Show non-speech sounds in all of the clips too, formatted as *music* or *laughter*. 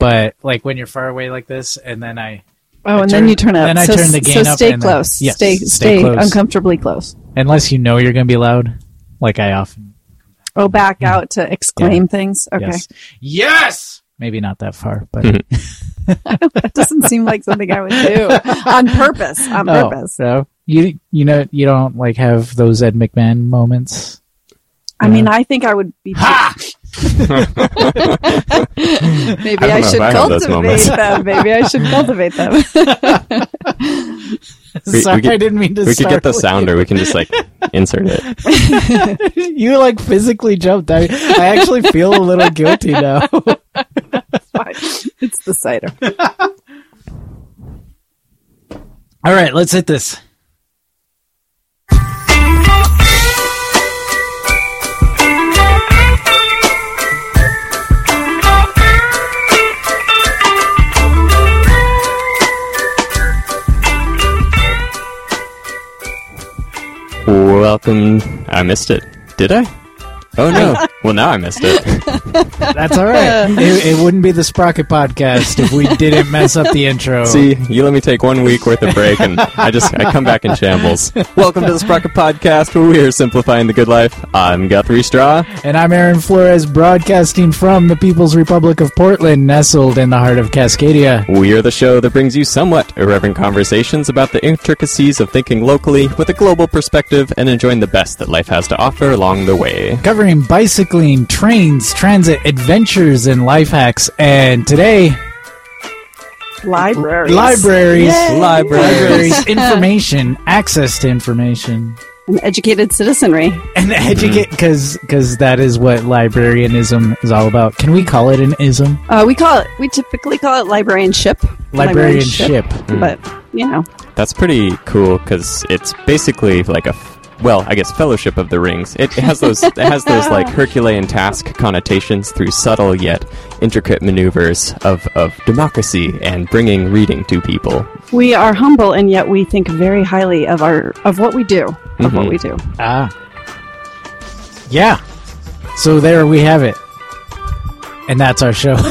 but like when you're far away like this, and then I Oh, I and turn- then you turn up. then I so, turn the gain so up stay and then- close. yes, stay stay stay close. uncomfortably close. unless you know you're gonna be loud, like I often. Oh, back hmm. out to exclaim things. Okay, Yes. Yes. Maybe not that far, but *laughs* *laughs* that doesn't seem like something I would do *laughs* on purpose. On Oh, purpose. no. You you know you don't like have those Ed McMahon moments. I mean, I think I would be. Ha! Maybe I I, should I cultivate them. Maybe I should cultivate them. We- *laughs* Sorry, we could- I didn't mean to. we could get the with sounder. We can just like insert it. you. *laughs* you like physically jumped. I I actually feel a little guilty now. it's the cider. All right, let's hit this. Welcome. I missed it. Did I? Oh no. *laughs* well, now I missed it. *laughs* That's all right. it, it wouldn't be the Sprocket podcast if we didn't mess up the intro. See, you let me take one week worth of break, and I just I come back in shambles. Welcome to the Sprocket Podcast, where we are simplifying the good life. I'm Guthrie Straw. And I'm Aaron Flores, broadcasting from the People's Republic of Portland, nestled in the heart of Cascadia. We are the show that brings you somewhat irreverent conversations about the intricacies of thinking locally with a global perspective and enjoying the best that life has to offer along the way. Covering bicycling, trains, transit, adventures, and life hacks. And today, Libraries. libraries. Yay. Libraries, *laughs* information, access to information, An educated citizenry. and educate because because that is what librarianism is all about. Can we call it an ism? Uh, we call it. We typically call it librarianship. Librarianship. But you know, That's pretty cool because it's basically like a, f- well, I guess Fellowship of the Rings. It, it has those, it has those like *laughs* Herculean task connotations through subtle yet intricate maneuvers of of democracy and bringing reading to people. we are humble, and yet we think very highly of our of what we do. Of what Mhm. we do. Ah. Yeah. So there we have it. And that's our show. *laughs* *laughs*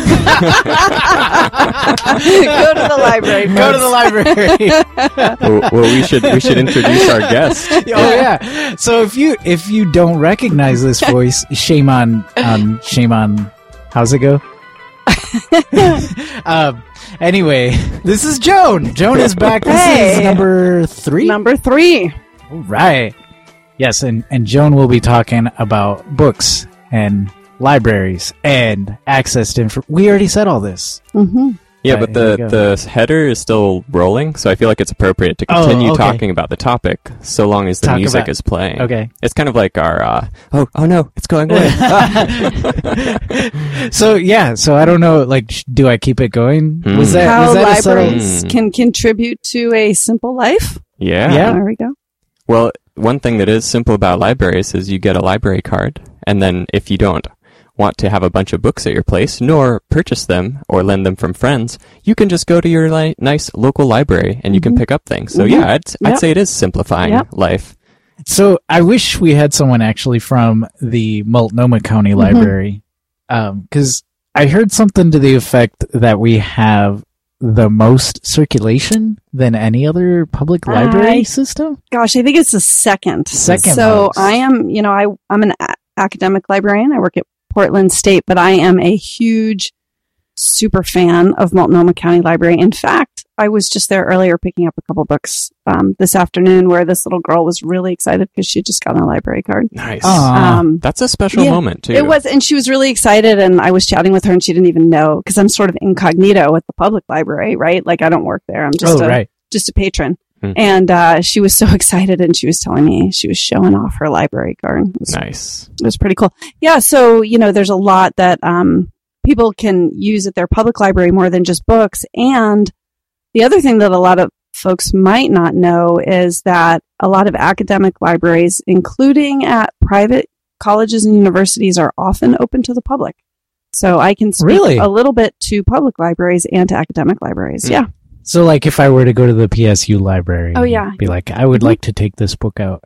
Go to the library. Go to the library. well, well, we should we should introduce our guest. *laughs* oh yeah. So if you if you don't recognize this *laughs* voice, shame on um shame on how's it go? *laughs* um anyway, this is Joan. Joan is back. This is number three. Number three. All right. Yes, and, and Joan will be talking about books and libraries and access to info. We already said all this. hmm Yeah, Right, but the the header is still rolling, so I feel like it's appropriate to Oh, continue okay. talking about the topic so long as the Talk music about- is playing. Okay. It's kind of like our uh, oh oh no, it's going away. *laughs* So yeah, so I don't know. Like, sh- do I keep it going? Hmm. Was that How was that a subtle- libraries Hmm. can contribute to a simple life. yeah. Yeah. There we go. Well, one thing that is simple about libraries is you get a library card, and then if you don't want to have a bunch of books at your place, nor purchase them or lend them from friends, you can just go to your li- nice local library and you can pick up things. So Mhm. yeah, I'd, I'd Yep. say it is simplifying Yep. life. So I wish we had someone actually from the Multnomah County Mm-hmm. Library, because I heard something to the effect that we have the most circulation than any other public library I- system. Gosh, I think it's the second. Second So most. I am, you know, I I'm an a- academic librarian. I work at Portland State, but I am a huge super fan of Multnomah County Library. In fact, I was just there earlier picking up a couple books um, this afternoon where this little girl was really excited because she just got a library card. Nice. Um, That's a special Yeah, moment too. It was, and she was really excited. And I was chatting with her, and she didn't even know because I'm sort of incognito at the public library, right? Like I don't work there. I'm just oh a, right. just a patron. Hmm. And uh, she was so *laughs* excited, and she was telling me she was showing off her library card. It was, nice. it was pretty cool. Yeah, so you know, there's a lot that um, people can use at their public library more than just books. And the other thing that a lot of folks might not know is that a lot of academic libraries, including at private colleges and universities, are often open to the public. So I can speak Really? a little bit to public libraries and to academic libraries. Hmm. Yeah. So like, if I were to go to the PSU library, Oh, yeah. be like, I would Mhm. like to take this book out.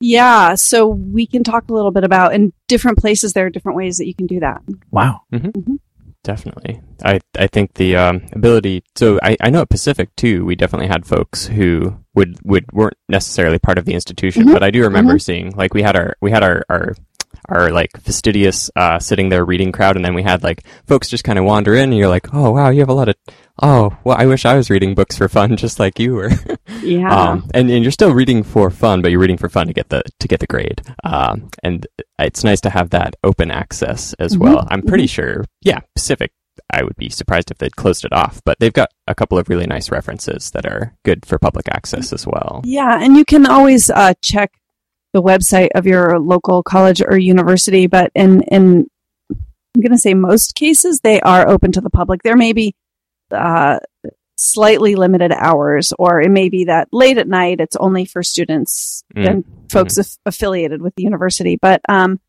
Yeah, so we can talk a little bit about in different places there are different ways that you can do that. Wow. Mhm. Mhm. Definitely. I, I think the um, ability. So I, I know at Pacific too. We definitely had folks who would would weren't necessarily part of the institution, Mhm. but I do remember seeing like we had our we had our our our like fastidious uh, sitting there reading crowd, and then we had like folks just kind of wander in, and you're like, oh wow, you have a lot of. Oh well, I wish I was reading books for fun, *laughs* just like you were. Yeah. Um, and, and you're still reading for fun, but you're reading for fun to get the to get the grade. Um, and it's nice to have that open access as Mhm. well. I'm pretty sure, yeah, Pacific. I would be surprised if they'd closed it off, but they've got a couple of really nice references that are good for public access as well. Yeah, and you can always uh, check the website of your local college or university, but in in I'm going to say most cases they are open to the public. There may be uh, slightly limited hours, or it may be that late at night it's only for students Mm. and folks aff- affiliated with the university. But um,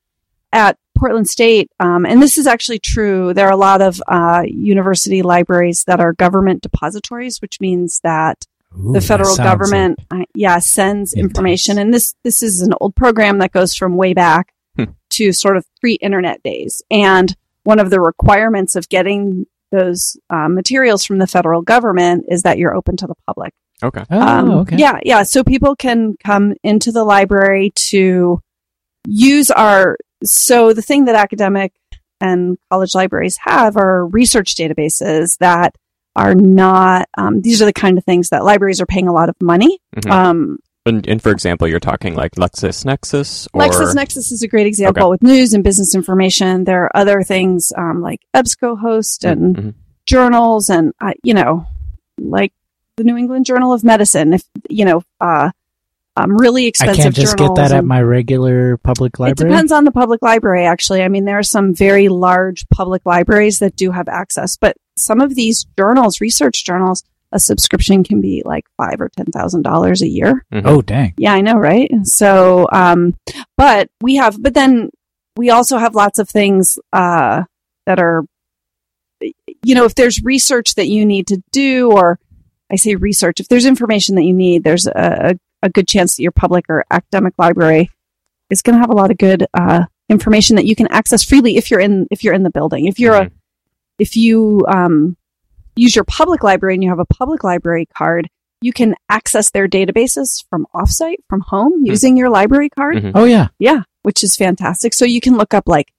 at Portland State, um, and this is actually true, there are a lot of uh, university libraries that are government depositories, which means that Ooh, the federal sounds government uh, yeah sends intense. information and this this is an old program that goes from way back Hmm. to sort of pre-internet days and one of the requirements of getting those uh, materials from the federal government is that you're open to the public Okay. Oh, um, okay. yeah yeah so people can come into the library to use our so the thing that academic and college libraries have are research databases that are not um, these are the kind of things that libraries are paying a lot of money Mhm. And, and for example, you're talking like LexisNexis or LexisNexis is a great example Okay. with news and business information. There are other things um, like EBSCOhost and Mhm. journals, and uh, you know, like the New England Journal of Medicine. If you know, uh, um, really expensive. I expensive can't just get journals that at my regular public library. It depends on the public library, actually. I mean, there are some very large public libraries that do have access, but some of these journals, research journals, a subscription can be like five or ten thousand dollars a year. Mhm. Oh, dang. Yeah, I know, right? So, um, but we have, but then we also have lots of things uh, that are, you know, if there's research that you need to do, or I say research, if there's information that you need, there's a, a good chance that your public or academic library is going to have a lot of good uh, information that you can access freely if you're in if you're in the building. If you're a Mhm. if you um, use your public library and you have a public library card, you can access their databases from offsite, from home, using your library card. Mhm. Oh, yeah. Yeah, which is fantastic. So you can look up like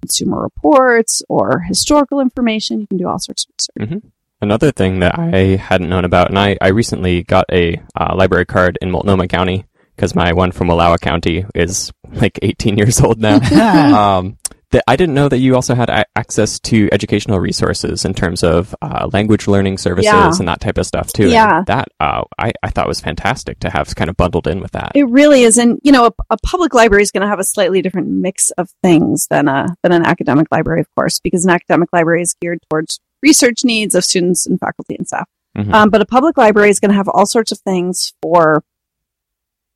consumer reports or historical information. You can do all sorts of research. Another thing that I hadn't known about, and I, I recently got a uh, library card in Multnomah County because my one from Wallowa County is like 18 years old now. *laughs* um, that I didn't know that you also had a- access to educational resources in terms of uh, language learning services Yeah. and that type of stuff too. And Yeah. that uh, I, I thought was fantastic to have kind of bundled in with that. It really is, and you know, a, a public library is going to have a slightly different mix of things than a than an academic library, of course, because an academic library is geared towards research needs of students and faculty and staff. Mhm. Um, but a public library is going to have all sorts of things for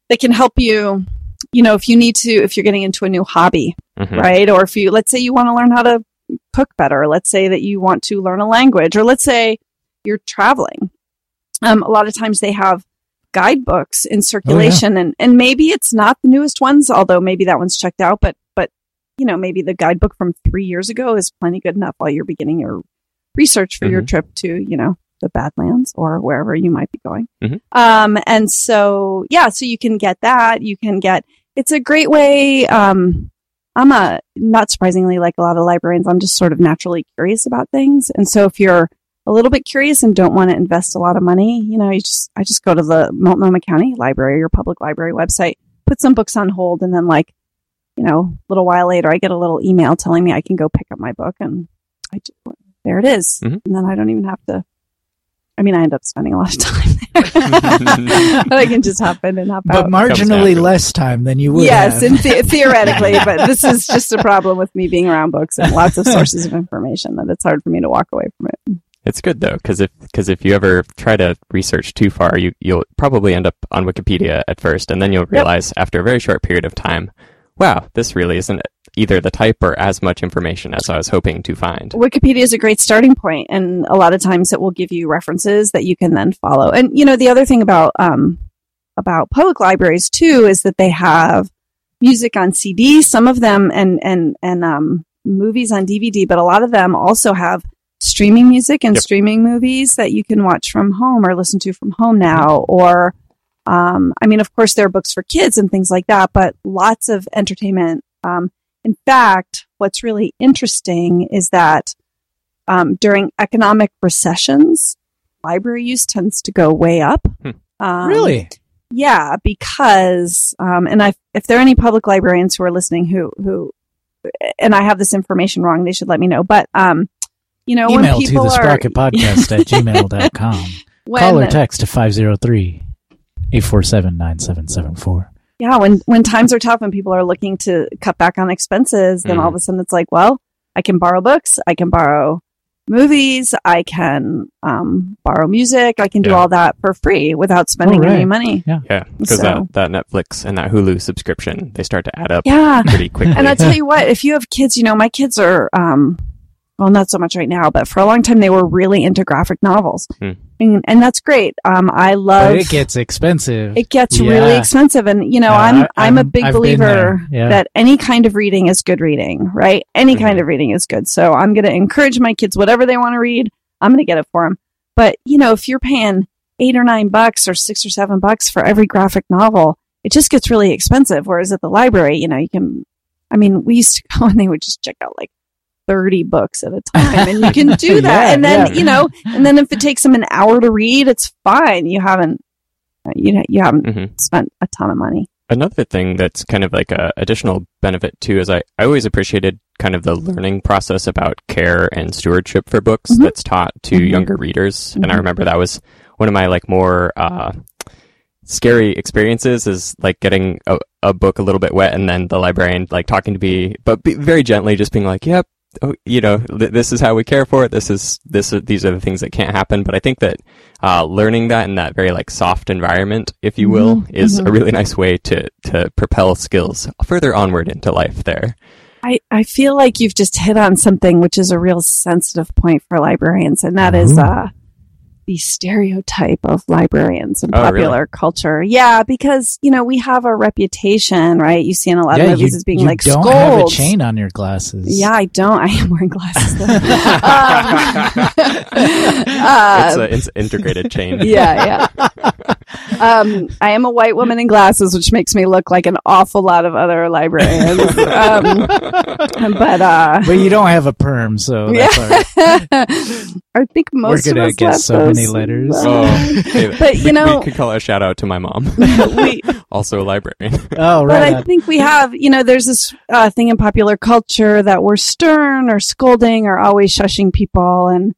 that can help you. You know, if you need to, if you're getting into a new hobby, Mhm. right? Or if you, let's say you want to learn how to cook better. Let's say that you want to learn a language, or let's say you're traveling. Um, a lot of times they have guidebooks in circulation, and and maybe it's not the newest ones, although maybe that one's checked out. But but you know, maybe the guidebook from three years ago is plenty good enough while you're beginning your research for your Mhm. trip to you know the Badlands or wherever you might be going. Mhm. Um, and so yeah, so you can get that. You can get. It's a great way. Um, I'm a not surprisingly like a lot of librarians. I'm just sort of naturally curious about things, and so if you're a little bit curious and don't want to invest a lot of money, you know, you just I just go to the Multnomah County Library or public library website, put some books on hold, and then like, you know, a little while later, I get a little email telling me I can go pick up my book, and I do, there it is. Mhm. and then I don't even have to. I mean, I end up spending a lot of time there, *laughs* but I can just hop in and hop But out. marginally less time than you would yes, have. in the- *laughs* theoretically, but *laughs* this is just a problem with me being around books and lots of sources of information that it's hard for me to walk away from it. It's good though, because if because if you ever try to research too far, you you'll probably end up on Wikipedia at first, and then you'll realize after a very short period of time, wow, this really isn't either the type or as much information as I was hoping to find. Wikipedia is a great starting point, and a lot of times it will give you references that you can then follow. And you know, the other thing about um, about public libraries too is that they have music on CD. Some of them, and and and um, movies on DVD, but a lot of them also have streaming music and Yep. streaming movies that you can watch from home or listen to from home now. Or, um, I mean, of course, there are books for kids and things like that, but lots of entertainment. Um, in fact, what's really interesting is that um, during economic recessions, library use tends to go way up. Hmm. Um, really? yeah, because um, and I, if there are any public librarians who are listening who who, and I have this information wrong, they should let me know. But um, you know, Email when to people the are sprocket *laughs* podcast at gmail.com. when, Call or text to 503 847 9774. Yeah, when when times are tough and people are looking to cut back on expenses, then Mhm. all of a sudden it's like, well, I can borrow books, I can borrow movies, I can um, borrow music, I can do Yeah. all that for free without spending right. any money. Yeah, yeah because So- that, that Netflix and that Hulu subscription, they start to add up Yeah, pretty quickly. And I tell *laughs* you what, if you have kids, you know, my kids are, um, well, not so much right now, but for a long time they were really into graphic novels, Hmm. And, and that's great. Um, I love. But it gets expensive. it gets Yeah. really expensive, and you know, Yeah, I'm I- I'm, a I'm- big I've believer. Yeah. that any kind of reading is good reading, right? Any Mhm. kind of reading is good. So I'm going to encourage my kids, whatever they want to read, I'm going to get it for them. But you know, if you're paying eight or nine bucks or six or seven bucks for every graphic novel, it just gets really expensive. Whereas at the library, you know, you can. I mean, we used to *laughs* go and they would just check out like 30 books at a time and you can *laughs* do that Yeah, and then yeah. you know and then if it takes them an hour to read it's fine you haven't you know you haven't hmm spent a ton of money Another thing that's kind of like a additional benefit too is I, I always appreciated kind of the learning process about care and stewardship for books Mhm. that's taught to Mhm. younger readers. And I Mhm. remember that was one of my like more uh, scary experiences is like getting a, a book a little bit wet and then the librarian like talking to me, but be very gently, just being like, "Yep, oh, you know, th- this is how we care for it. This is this. Are, these are the things that can't happen." But I think that uh, learning that in that very like soft environment, if you will, Mhm, is a mhm. really nice way to to propel skills further onward into life. There, I, I feel like you've just hit on something which is a real sensitive point for librarians and that is Ooh. uh the stereotype of librarians in Oh, really? popular culture. Yeah, because you know we have a reputation, right? You see in a lot of movies you, as being you like don't scolds. have a chain on your glasses. Yeah, I don't. *laughs* I am wearing glasses. though. *laughs* it's um, a *laughs* it's an integrated chain. yeah, yeah. Um, I am a white woman in glasses, which makes me look like an awful lot of other librarians. Um, but uh, But you don't have a perm, so that's all right. I think most We're of gonna us get have so many those. letters. Oh, *laughs* hey, But, we- you know- we could call a shout out to my mom, *laughs* we, *laughs* also a librarian. Oh, but right. I think we have, you know, there's this uh, thing in popular culture that we're stern or scolding or always shushing people. And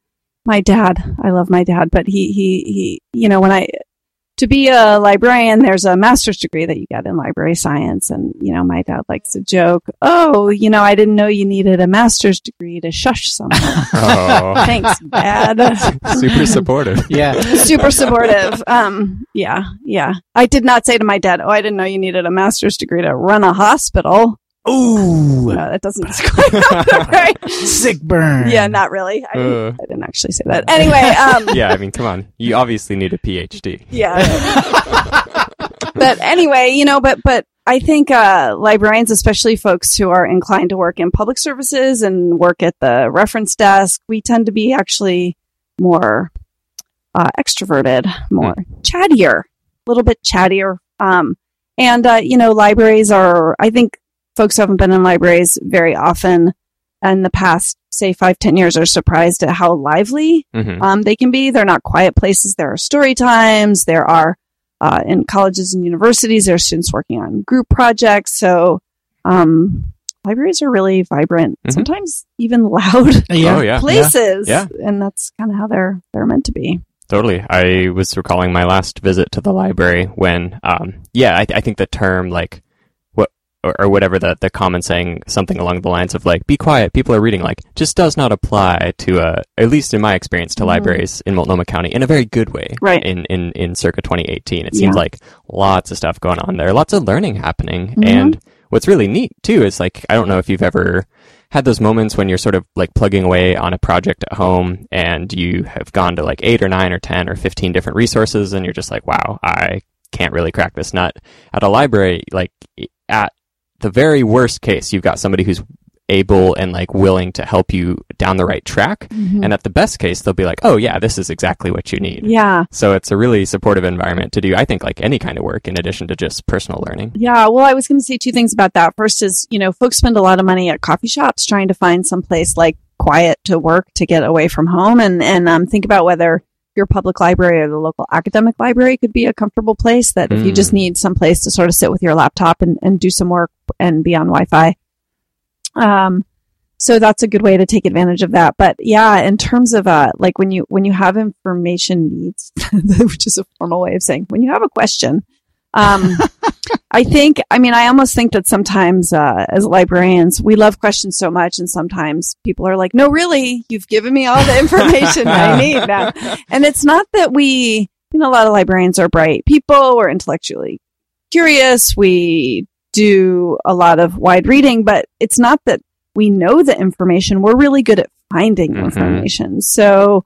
my dad, I love my dad, but he, he, he, you know, when I, to be a librarian, there's a master's degree that you get in library science. And, you know, my dad likes to joke, oh, you know, I didn't know you needed a master's degree to shush someone. *laughs* oh, *laughs* Thanks, dad. *laughs* super supportive. yeah. super supportive. Um, yeah, yeah. I did not say to my dad, "Oh, I didn't know you needed a master's degree to run a hospital." Ooh. No, that doesn't *laughs* describe right. *laughs* Sick burn. Yeah, not really. I, didn't, Uh. I didn't actually say that. Anyway, um, *laughs* Yeah, I mean, come on. You obviously need a PhD. yeah. but anyway, you know, but but I think uh, librarians, especially folks who are inclined to work in public services and work at the reference desk, we tend to be actually more uh, extroverted, more chattier, a little bit chattier. Um, and uh, you know, libraries are. I think folks who haven't been in libraries very often in the past, say five, ten years, are surprised at how lively hmm um, they can be. They're not quiet places. There are story times. There are uh, in colleges and universities. There are students working on group projects. So um, libraries are really vibrant. Mhm. Sometimes even loud *laughs* Yeah. Oh, yeah. places. Yeah. and that's kind of how they're they're meant to be. Totally. I was recalling my last visit to the library when, um, yeah, I, I think the term like what or, or whatever the the common saying, something along the lines of like "be quiet, people are reading," like just does not apply to uh, at least in my experience to Mhm. libraries in Multnomah County in a very good way. Right. In in in circa 2018, it Yeah. seems like lots of stuff going on there, lots of learning happening, Mhm. and what's really neat too is like I don't know if you've ever had those moments when you're sort of like plugging away on a project at home and you have gone to like eight or nine or 10 or 15 different resources and you're just like, wow, I can't really crack this nut. At a library, like at the very worst case, you've got somebody who's able and like willing to help you down the right track. Mhm. And at the best case, they'll be like, "Oh yeah, this is exactly what you need." yeah. So it's a really supportive environment to do, I think, like any kind of work in addition to just personal learning. Yeah, well, I was going to say two things about that. First is, you know, folks spend a lot of money at coffee shops trying to find some place like quiet to work to get away from home, and and um, think about whether your public library or the local academic library could be a comfortable place. That if you just Mm. need some place to sort of sit with your laptop and, and do some work and be on Wi-Fi, um, so that's a good way to take advantage of that. But yeah, in terms of uh, like when you when you have information needs, *laughs* which is a formal way of saying when you have a question. Um, *laughs* I think, I mean, I almost think that sometimes, uh, as librarians, we love questions so much, and sometimes people are like, no, really, you've given me all the information I *laughs* need now. And it's not that we, you know, a lot of librarians are bright people, we're intellectually curious, we do a lot of wide reading, but it's not that we know the information. We're really good at finding Mhm. information. So,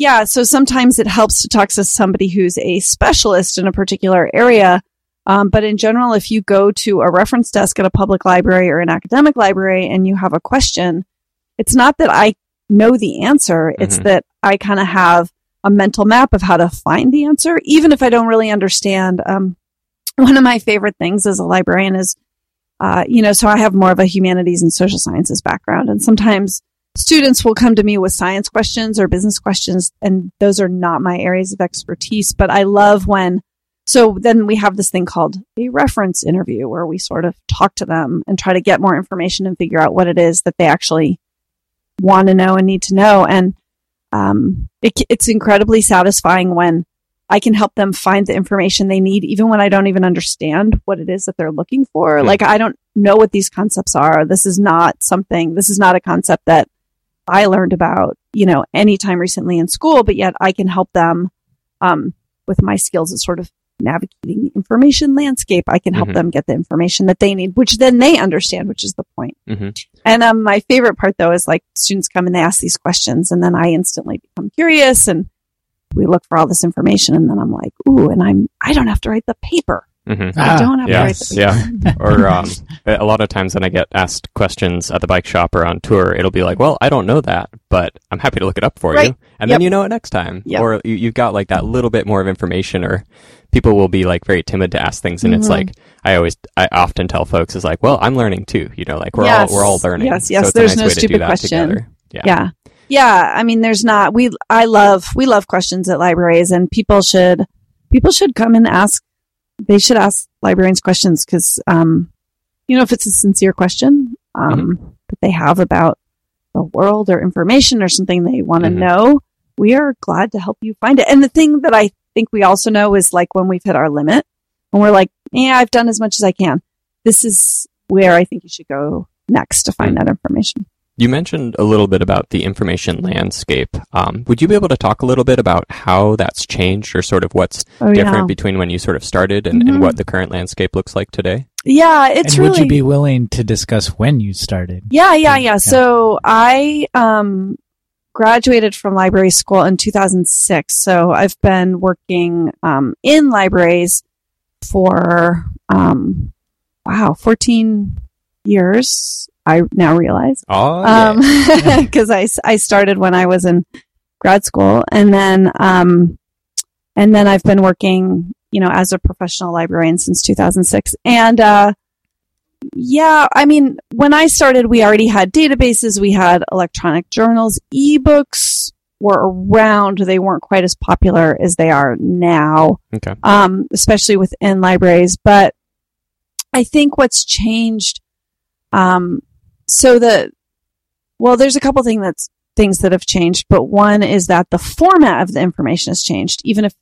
yeah, so sometimes it helps to talk to somebody who's a specialist in a particular area. Um, but in general, if you go to a reference desk at a public library or an academic library and you have a question, it's not that I know the answer. It's Mhm. that I kind of have a mental map of how to find the answer, even if I don't really understand. Um, *laughs* one of my favorite things as a librarian is, uh, you know, so I have more of a humanities and social sciences background, and sometimes students will come to me with science questions or business questions, and those are not my areas of expertise. But I love when, so then we have this thing called a reference interview where we sort of talk to them and try to get more information and figure out what it is that they actually want to know and need to know. And um, it, it's incredibly satisfying when I can help them find the information they need, even when I don't even understand what it is that they're looking for. Hmm. Like, I don't know what these concepts are. This is not something, this is not a concept that I learned about, you know, anytime recently in school, but yet I can help them um, with my skills at sort of navigating the information landscape. I can help Mhm. them get the information that they need, which then they understand, which is the point. Mhm. And um, my favorite part though is like students come and they ask these questions, and then I instantly become curious, and we look for all this information, and then I'm like, ooh, and I'm I don't have to write the paper. Hmm I don't have to yeah, write the paper. yeah. *laughs* Or um, a lot of times when I get asked questions at the bike shop or on tour, it'll be like, "Well, I don't know that, but I'm happy to look it up for Right. you," and then you know it next time. Yep. Or you, you've got like that little bit more of information, or people will be like very timid to ask things, and it's Mhm. like I always, I often tell folks, "Is like, well, I'm learning too. You know, like we're Yes. all we're all learning. Yes, So yes, it's a there's nice no way to do stupid question. together. Yeah. yeah yeah i mean there's not we i love we love questions at libraries and people should people should come and ask they should ask librarians questions because um you know if it's a sincere question um that they have about the world or information or something they want to Mhm. know we are glad to help you find it and the thing that i think we also know is like when we've hit our limit and we're like yeah i've done as much as i can this is where i think you should go next to find Mm. that information You mentioned a little bit about the information landscape. Um, would you be able to talk a little bit about how that's changed, or sort of what's oh, different between when you sort of started and, Mhm. and what the current landscape looks like today? Yeah, it's and really. would you be willing to discuss when you started? yeah, yeah, yeah. Yeah. So I um, graduated from library school in 2006. So I've been working um, in libraries for um, wow, 14 years. I now realize Oh, yeah. *laughs* because I, I started when I was in grad school, and then um, and then I've been working, you know, as a professional librarian since 2006. And uh, yeah, I mean, when I started, we already had databases, we had electronic journals, ebooks were around. They weren't quite as popular as they are now okay. um, especially within libraries. But I think what's changed, um, so the well, there's a couple things that's things that have changed, but one is that the format of the information has changed. Even if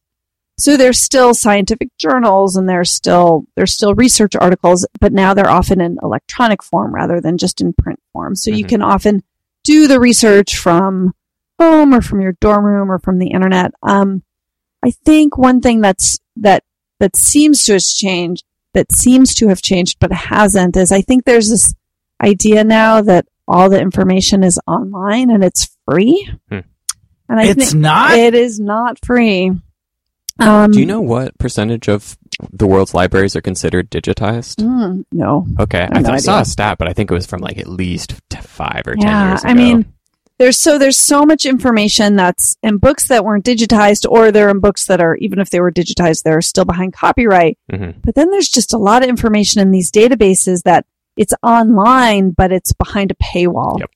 so, there's still scientific journals and there's still there's still research articles, but now they're often in electronic form rather than just in print form. So you Mhm. can often do the research from home or from your dorm room or from the internet. Um, I think one thing that's that that seems to have changed that seems to have changed but hasn't is I think there's this idea now that all the information is online and it's free. Hmm. And I It's think not? it is not free. Um, Do you know what percentage of the world's libraries are considered digitized? Mm, no. Okay, have I, no I saw a stat, but I think it was from like at least five or ten years ago. I mean, there's so there's so much information that's in books that weren't digitized, or they're in books that are even if they were digitized, they're still behind copyright. Mhm. But then there's just a lot of information in these databases that it's online, but it's behind a paywall. Yep.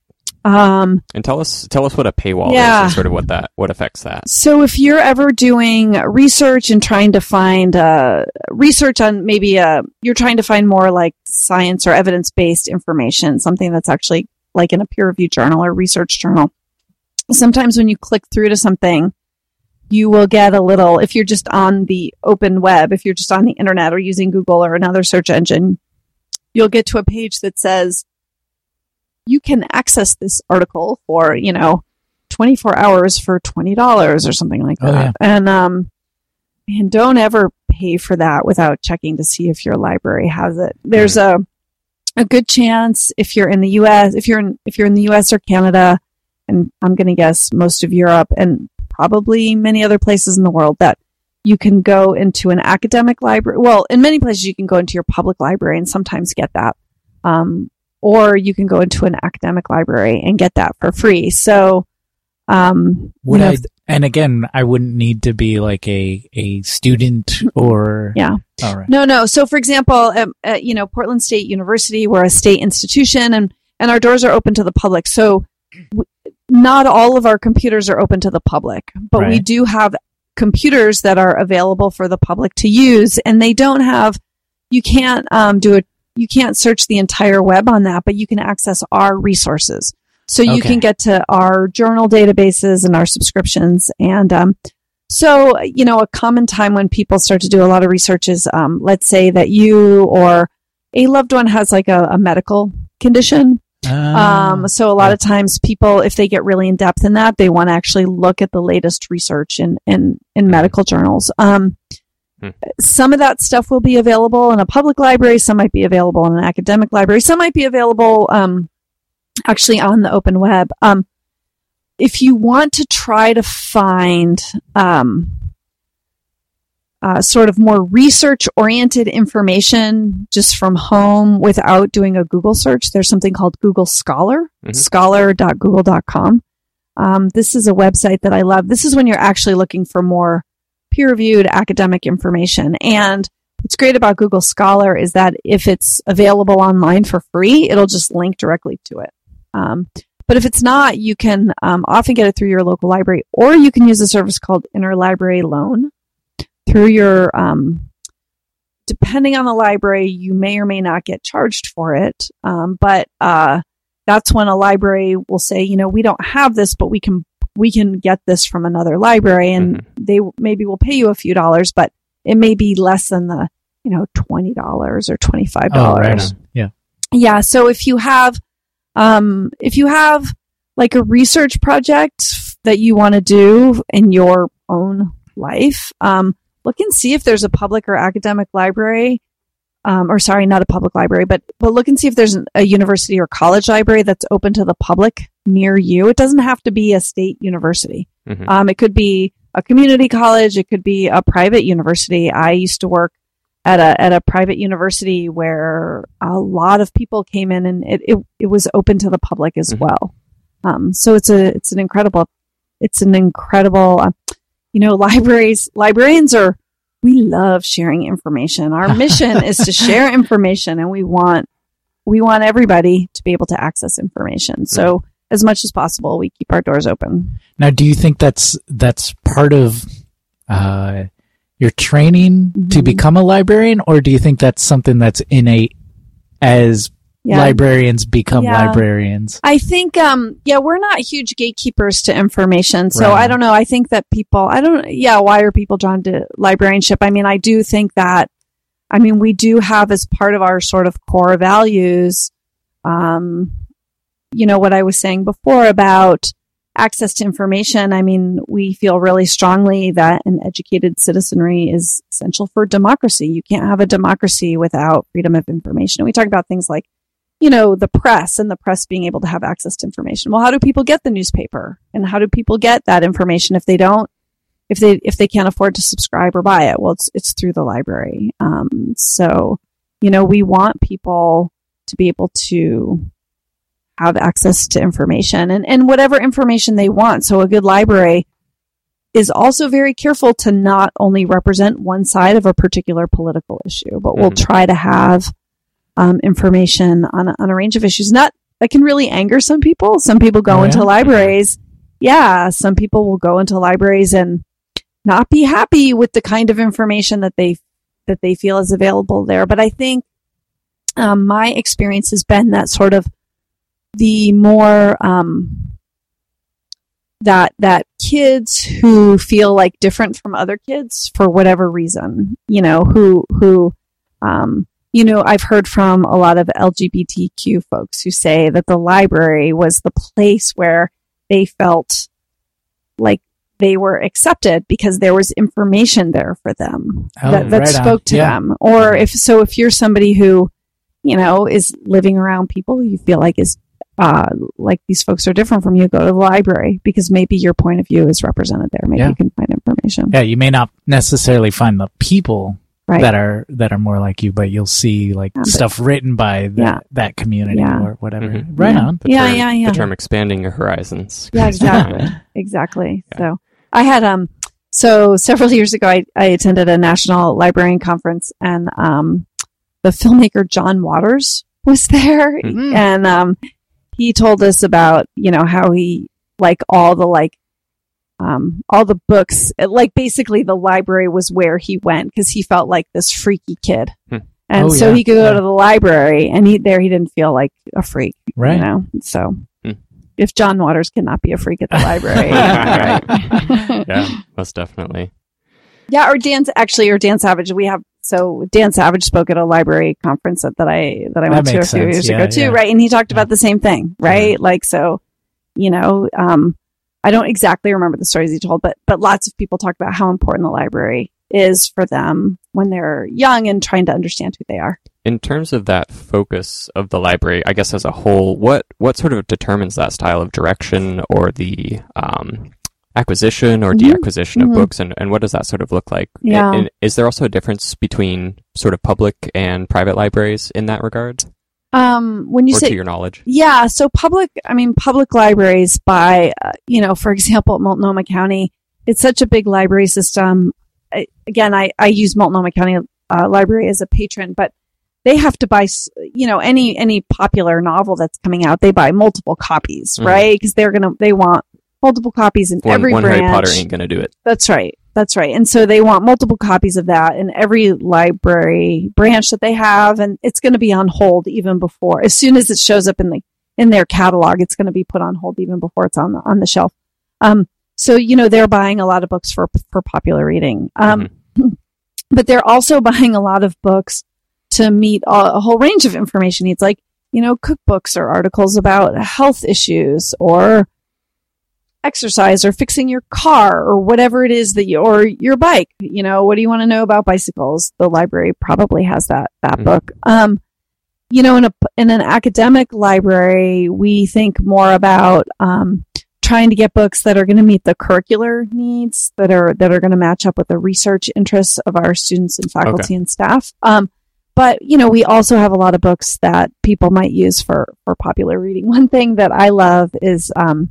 Um, and tell us tell us what a paywall Yeah. is and sort of what that what affects that. so if you're ever doing research and trying to find uh, research on maybe uh you're trying to find more like science or evidence based information, something that's actually like in a peer reviewed journal or research journal. Sometimes when you click through to something, you will get a little if you're just on the open web, if you're just on the internet or using Google or another search engine, you'll get to a page that says you can access this article for, you know, 24 hours for $20 or something like Oh, that. yeah. And, um, and don't ever pay for that without checking to see if your library has it. There's a, a good chance if you're in the US, if you're in, if you're in the US or Canada, and I'm going to guess most of Europe and probably many other places in the world that you can go into an academic library. Well, in many places you can go into your public library and sometimes get that. Um, or you can go into an academic library and get that for free. So, um, Would you know, I? And again, I wouldn't need to be like a a student *laughs* or Yeah. All right. No, no. So, for example, um, at, you know, Portland State University, we're a state institution, and and our doors are open to the public. So, w- not all of our computers are open to the public, but we do have computers that are available for the public to use, and they don't have. You can't um, do it. You can't search the entire web on that, but you can access our resources. So you Okay. can get to our journal databases and our subscriptions, and um, so, you know, a common time when people start to do a lot of research is, um, let's say that you or a loved one has like a, a medical condition. Ah, Um, so a lot of times people, if they get really in depth in that, they want to actually look at the latest research in, in, in medical journals. Um, Hmm. some of that stuff will be available in a public library. Some might be available in an academic library. Some might be available, um, actually on the open web. Um, if you want to try to find um, uh, sort of more research oriented information just from home without doing a Google search, there's something called Google Scholar, Mhm. scholar.google.com. Um, this is a website that I love. This is when you're actually looking for more peer reviewed academic information. And what's great about Google Scholar is that if it's available online for free, it'll just link directly to it. Um, but if it's not, you can um, often get it through your local library, or you can use a service called Interlibrary Loan through your. Um, depending on the library, you may or may not get charged for it, um, but uh, that's when a library will say, you know, we don't have this, but we can we can get this from another library, and they maybe will pay you a few dollars, but it may be less than the you know twenty dollars or twenty five dollars. right. Yeah. Yeah. So if you have, um, if you have like a research project that you want to do in your own life, um, look and see if there's a public or academic library, um, or sorry, not a public library, but but look and see if there's an, a university or college library that's open to the public near you. It doesn't have to be a state university. Mhm. Um, it could be a community college. It could be a private university. I used to work at a at a private university where a lot of people came in, and it it, it was open to the public as Mhm. well. Um, so it's a it's an incredible it's an incredible you know libraries librarians are we love sharing information. Our *laughs* mission is to share information, and we want we want everybody to be able to access information. So as much as possible, we keep our doors open. Now, do you think that's that's part of uh, your training to Mhm. become a librarian, or do you think that's something that's innate as Yeah. librarians become Yeah. librarians? I think, um, yeah, we're not huge gatekeepers to information. So Right. I don't know. I think that people, I don't, yeah, why are people drawn to librarianship? I mean, I do think that, I mean, we do have as part of our sort of core values, um, you know, what I was saying before about access to information. I mean, we feel really strongly that an educated citizenry is essential for democracy. You can't have a democracy without freedom of information. We talk about things like you know, the press and the press being able to have access to information. Well, how do people get the newspaper? And how do people get that information if they don't, if they if they can't afford to subscribe or buy it, well, it's it's through the library. Um, so you know, we want people to be able to have access to information and, and whatever information they want. So a good library is also very careful to not only represent one side of a particular political issue, but will Mhm. try to have um, information on a, on a range of issues. Not that can really anger some people. Some people go Oh, into yeah? libraries. Yeah, some people will go into libraries and not be happy with the kind of information that they that they feel is available there. But I think um, my experience has been that sort of the more um, that that kids who feel like different from other kids for whatever reason, you know, who who um, you know, I've heard from a lot of LGBTQ folks who say that the library was the place where they felt like they were accepted because there was information there for them Oh, that, that right on. spoke to Yeah. them. Or if so, if you're somebody who, you know, is living around people you feel like is uh, like these folks are different from you, go to the library because maybe your point of view is represented there. Maybe Yeah. you can find information. Yeah, you may not necessarily find the people Right. that are that are more like you, but you'll see like Yeah, but- stuff written by that, Yeah. that community Yeah. or whatever. Mhm. Right Yeah. on. The Yeah, term, yeah, yeah. The term expanding your horizons. Yeah, *laughs* exactly. exactly. Yeah. So I had um so several *laughs* years ago I, I attended a national librarian conference and um the filmmaker John Waters was *laughs* there Mhm. and um he told us about, you know, how he like all the like um all the books like basically the library was where he went because he felt like this freaky kid. Hmm. And Oh, so yeah. he could go Yeah. to the library and he there he didn't feel like a freak. Right. You know. So Hmm. if John Waters cannot be a freak at the *laughs* library, *laughs* right? yeah, most definitely. Yeah, or Dan actually, or Dan Savage. We have so Dan Savage spoke at a library conference that, that I that I That went to a few sense. years Yeah, ago too, yeah. right? And he talked about the same thing, right? Like so, you know, um, I don't exactly remember the stories he told, but but lots of people talk about how important the library is for them when they're young and trying to understand who they are. In terms of that focus of the library, I guess as a whole, what what sort of determines that style of direction or the um, acquisition or Mhm. deacquisition of books, and, and what does that sort of look like? Yeah. And is there also a difference between sort of public and private libraries in that regard, Um, when you or say to your knowledge? Yeah, so public, I mean, public libraries by, uh, you know, for example, Multnomah County, it's such a big library system. I, again, I, I use Multnomah County uh, Library as a patron, but they have to buy, you know, any, any popular novel that's coming out, they buy multiple copies, Mhm. right? Because they're going to, they want multiple copies in One, every one branch. Harry Potter ain't gonna do it. That's right. That's right. And so they want multiple copies of that in every library branch that they have, and it's going to be on hold even before. As soon as it shows up in the in their catalog, it's going to be put on hold even before it's on the on the shelf. Um, so you know they're buying a lot of books for for popular reading, um, *laughs* but they're also buying a lot of books to meet a, a whole range of information needs, like you know cookbooks or articles about health issues or exercise or fixing your car or whatever it is that you or your bike you know what do you want to know about bicycles? The library probably has that that Mhm. book. Um you know in a in an academic library we think more about um trying to get books that are going to meet the curricular needs that are that are going to match up with the research interests of our students and faculty and staff. Um but you know we also have a lot of books that people might use for for popular reading. One thing that i love is um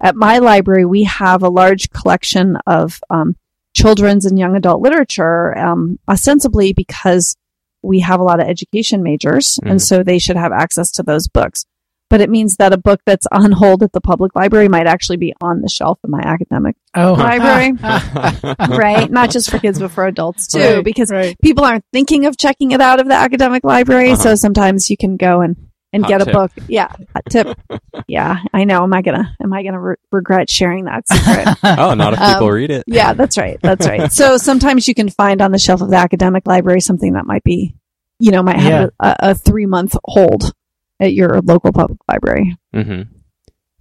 at my library, we have a large collection of um, children's and young adult literature, um, ostensibly because we have a lot of education majors, and Mhm. so they should have access to those books. But it means that a book that's on hold at the public library might actually be on the shelf in my academic Oh, library, *laughs* right? Not just for kids, but for adults too, Right, because right. people aren't thinking of checking it out of the academic library. Uh-huh. So sometimes you can go and, and Hot get tip. a book. Yeah. tip. *laughs* yeah. I know. Am I gonna, am I gonna re- regret sharing that secret? *laughs* oh, not if people Um, read it. yeah, that's right. That's right. So *laughs* sometimes you can find on the shelf of the academic library something that might be, you know, might have a, a three month hold at your local public library. hmm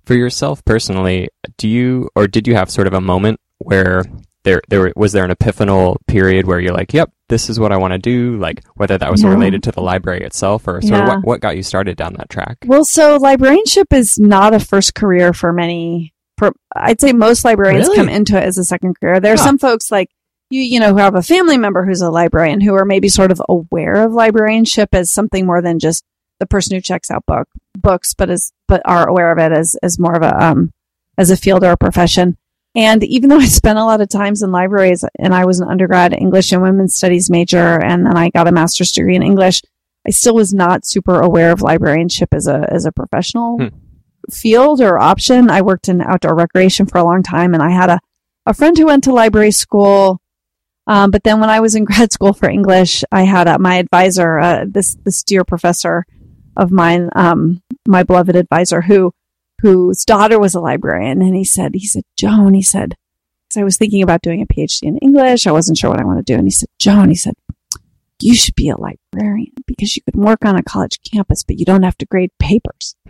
For yourself personally, do you or did you have sort of a moment where there there was there an epiphanal period where you're like, "Yep, this is what I want to do," like whether that was Yeah. related to the library itself or sort of what what got you started down that track? Well, so librarianship is not a first career for many for, I'd say most librarians Really? come into it as a second career. There are Huh. some folks like you, you know, who have a family member who's a librarian who are maybe sort of aware of librarianship as something more than just the person who checks out book books, but as but are aware of it as as more of a um as a field or a profession. And even though I spent a lot of times in libraries and I was an undergrad English and women's studies major and then I got a master's degree in English, I still was not super aware of librarianship as a as a professional Hmm. field or option. I worked in outdoor recreation for a long time and I had a, a friend who went to library school. Um, but then when I was in *laughs* grad school for English, I had uh, my advisor, uh, this this dear professor of mine, um, my beloved advisor, who whose daughter was a librarian, and he said, he said, Joan, he said, because I was thinking about doing a PhD in English, I wasn't sure what I want to do, and he said, Joan, he said, you should be a librarian because you can work on a college campus, but you don't have to grade papers. *laughs*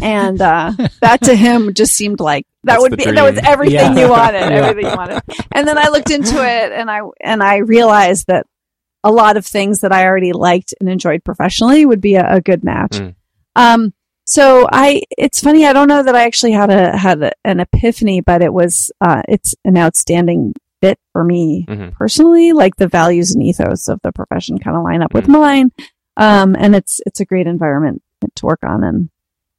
And uh, that to him just seemed like that That's would be that was everything Yeah. you wanted, Yeah. everything you wanted. And then I looked into it, and I and I realized that a lot of things that I already liked and enjoyed professionally would be a, a good match. Mm. Um, so I, it's funny. I don't know that I actually had a had a, an epiphany, but it was uh, it's an outstanding fit for me Mhm. personally. Like the values and ethos of the profession kind of line up with Mm. mine, um, and it's it's a great environment to work on. And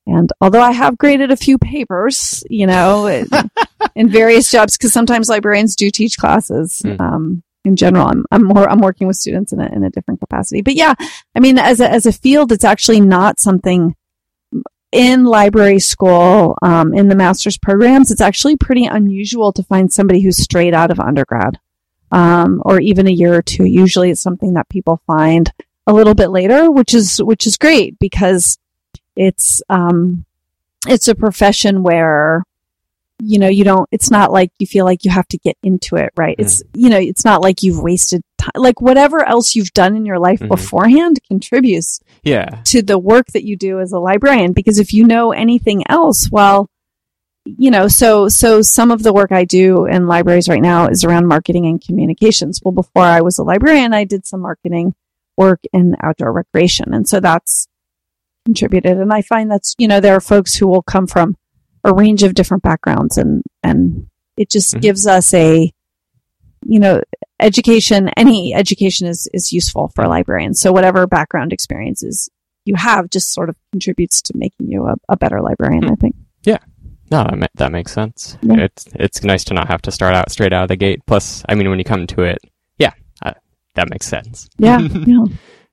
and although I have graded a few papers, you know, in, *laughs* in various jobs, because sometimes librarians do teach classes. Mm. Um, in general, I'm I'm more I'm working with students in a in a different capacity. But yeah, I mean, as a as a field, it's actually not something in library school, um, in the master's programs, it's actually pretty unusual to find somebody who's straight out of undergrad, um, or even a year or two. Usually it's something that people find a little bit later, which is, which is great because it's, um, it's a profession where, you know, you don't, it's not like you feel like you have to get into it, right? It's, you know, it's not like you've wasted time. Like whatever else you've done in your life Mhm. beforehand contributes Yeah. to the work that you do as a librarian because if you know anything else well you know so so some of the work i do in libraries right now is around marketing and communications well before i was a librarian i did some marketing work in outdoor recreation and so that's contributed and i find that's you know there are folks who will come from a range of different backgrounds and and it just Mhm. gives us a you know education any education is is useful for librarians so whatever background experiences you have just sort of contributes to making you a, a better librarian i think Yeah. No, that, ma- that makes sense. Yeah. It's it's nice to not have to start out straight out of the gate. Plus, I mean, when you come to it, yeah, uh, that makes sense. yeah *laughs* yeah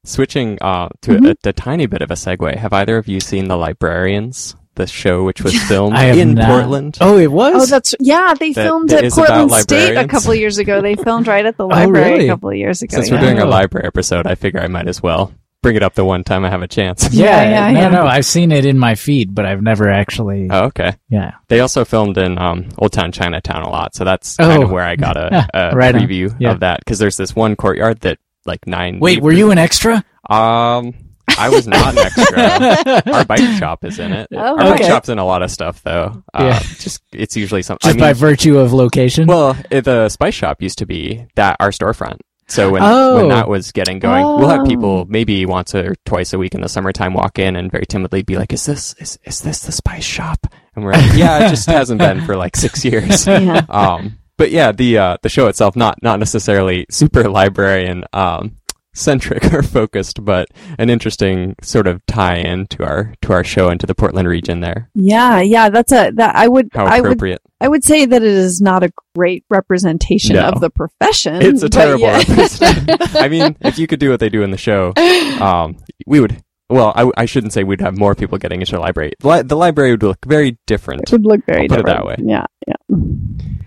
Switching uh, to Mhm. a, a tiny bit of a segue, have either of you seen The Librarians, the show which was *laughs* filmed in not. Portland? Oh, it was. oh that's yeah they That- filmed that at portland state a couple of years ago they *laughs* filmed right at the library Oh, really? a couple of years ago Since yeah. we're doing a Oh. library episode, I figure I might as well bring it up the one time I have a chance. yeah, Yeah, yeah, no, yeah. no. I've seen it in my feed, but I've never actually. oh, okay. Yeah. They also filmed in um, Old Town Chinatown a lot, so that's kind of Oh. where I got a, *laughs* a Right preview Yeah. of that because there's this one courtyard that like nine. Wait, were you an extra? Um, I was not an extra. *laughs* Our bike shop is in it. Oh, Our bike shop's in a lot of stuff though. Uh, Yeah. just it's usually something. Just I by virtue of location. well, it, the spice shop used to be that our storefront. So when Oh. when that was getting going, we'll have Oh. people maybe once or twice a week in the summertime walk in and very timidly be like, "Is this is is this the spice shop?" And we're like, "Yeah, it just *laughs* hasn't been for like six years." yeah um, but yeah, the uh, the show itself not not necessarily super librarian um, centric *laughs* or focused, but an interesting sort of tie-in to our to our show and to the Portland region there. yeah yeah that's a that i would How i would appropriate! i would say that it is not a great representation No. of the profession It's a terrible yeah. representation. I mean, *laughs* if you could do what they do in the show, um, we would. Well, I, I shouldn't say we'd have more people getting into the library. Li- the library would look very different. it would look very I'll put it different. that way. yeah yeah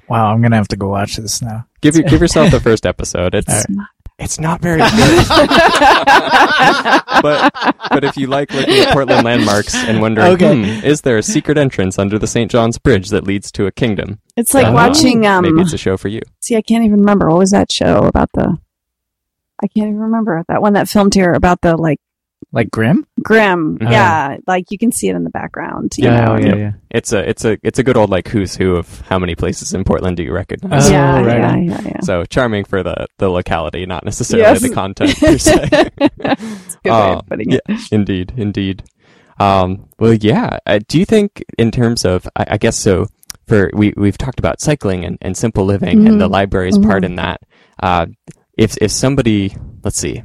wow, I'm gonna have to go watch this now. Give you, give *laughs* yourself the first episode. It's All it's not very good. *laughs* but but if you like looking at Portland landmarks and wondering, Okay. hmm, is there a secret entrance under the St. John's Bridge that leads to a kingdom? it's like Oh. watching um Maybe it's a show for you. see i can't even remember what was that show about the i can't even remember that one that filmed here about the like Like Grimm? Grimm yeah like you can see it in the background you Yeah, know, oh, and- yeah, yeah. It's a it's a it's a good old like who's who of how many places in Portland do you recognize? Oh, yeah, right yeah, yeah, yeah. So charming for the the locality, not necessarily Yes. the content per se. *laughs* It's a good way Uh, of *laughs* putting it. Indeed, indeed. Um, well, yeah. Uh, do you think, in terms of, I, I guess so, for we we've talked about cycling and, and simple living and the Mhm. library's part Mhm. in that. Uh, if if somebody, let's see,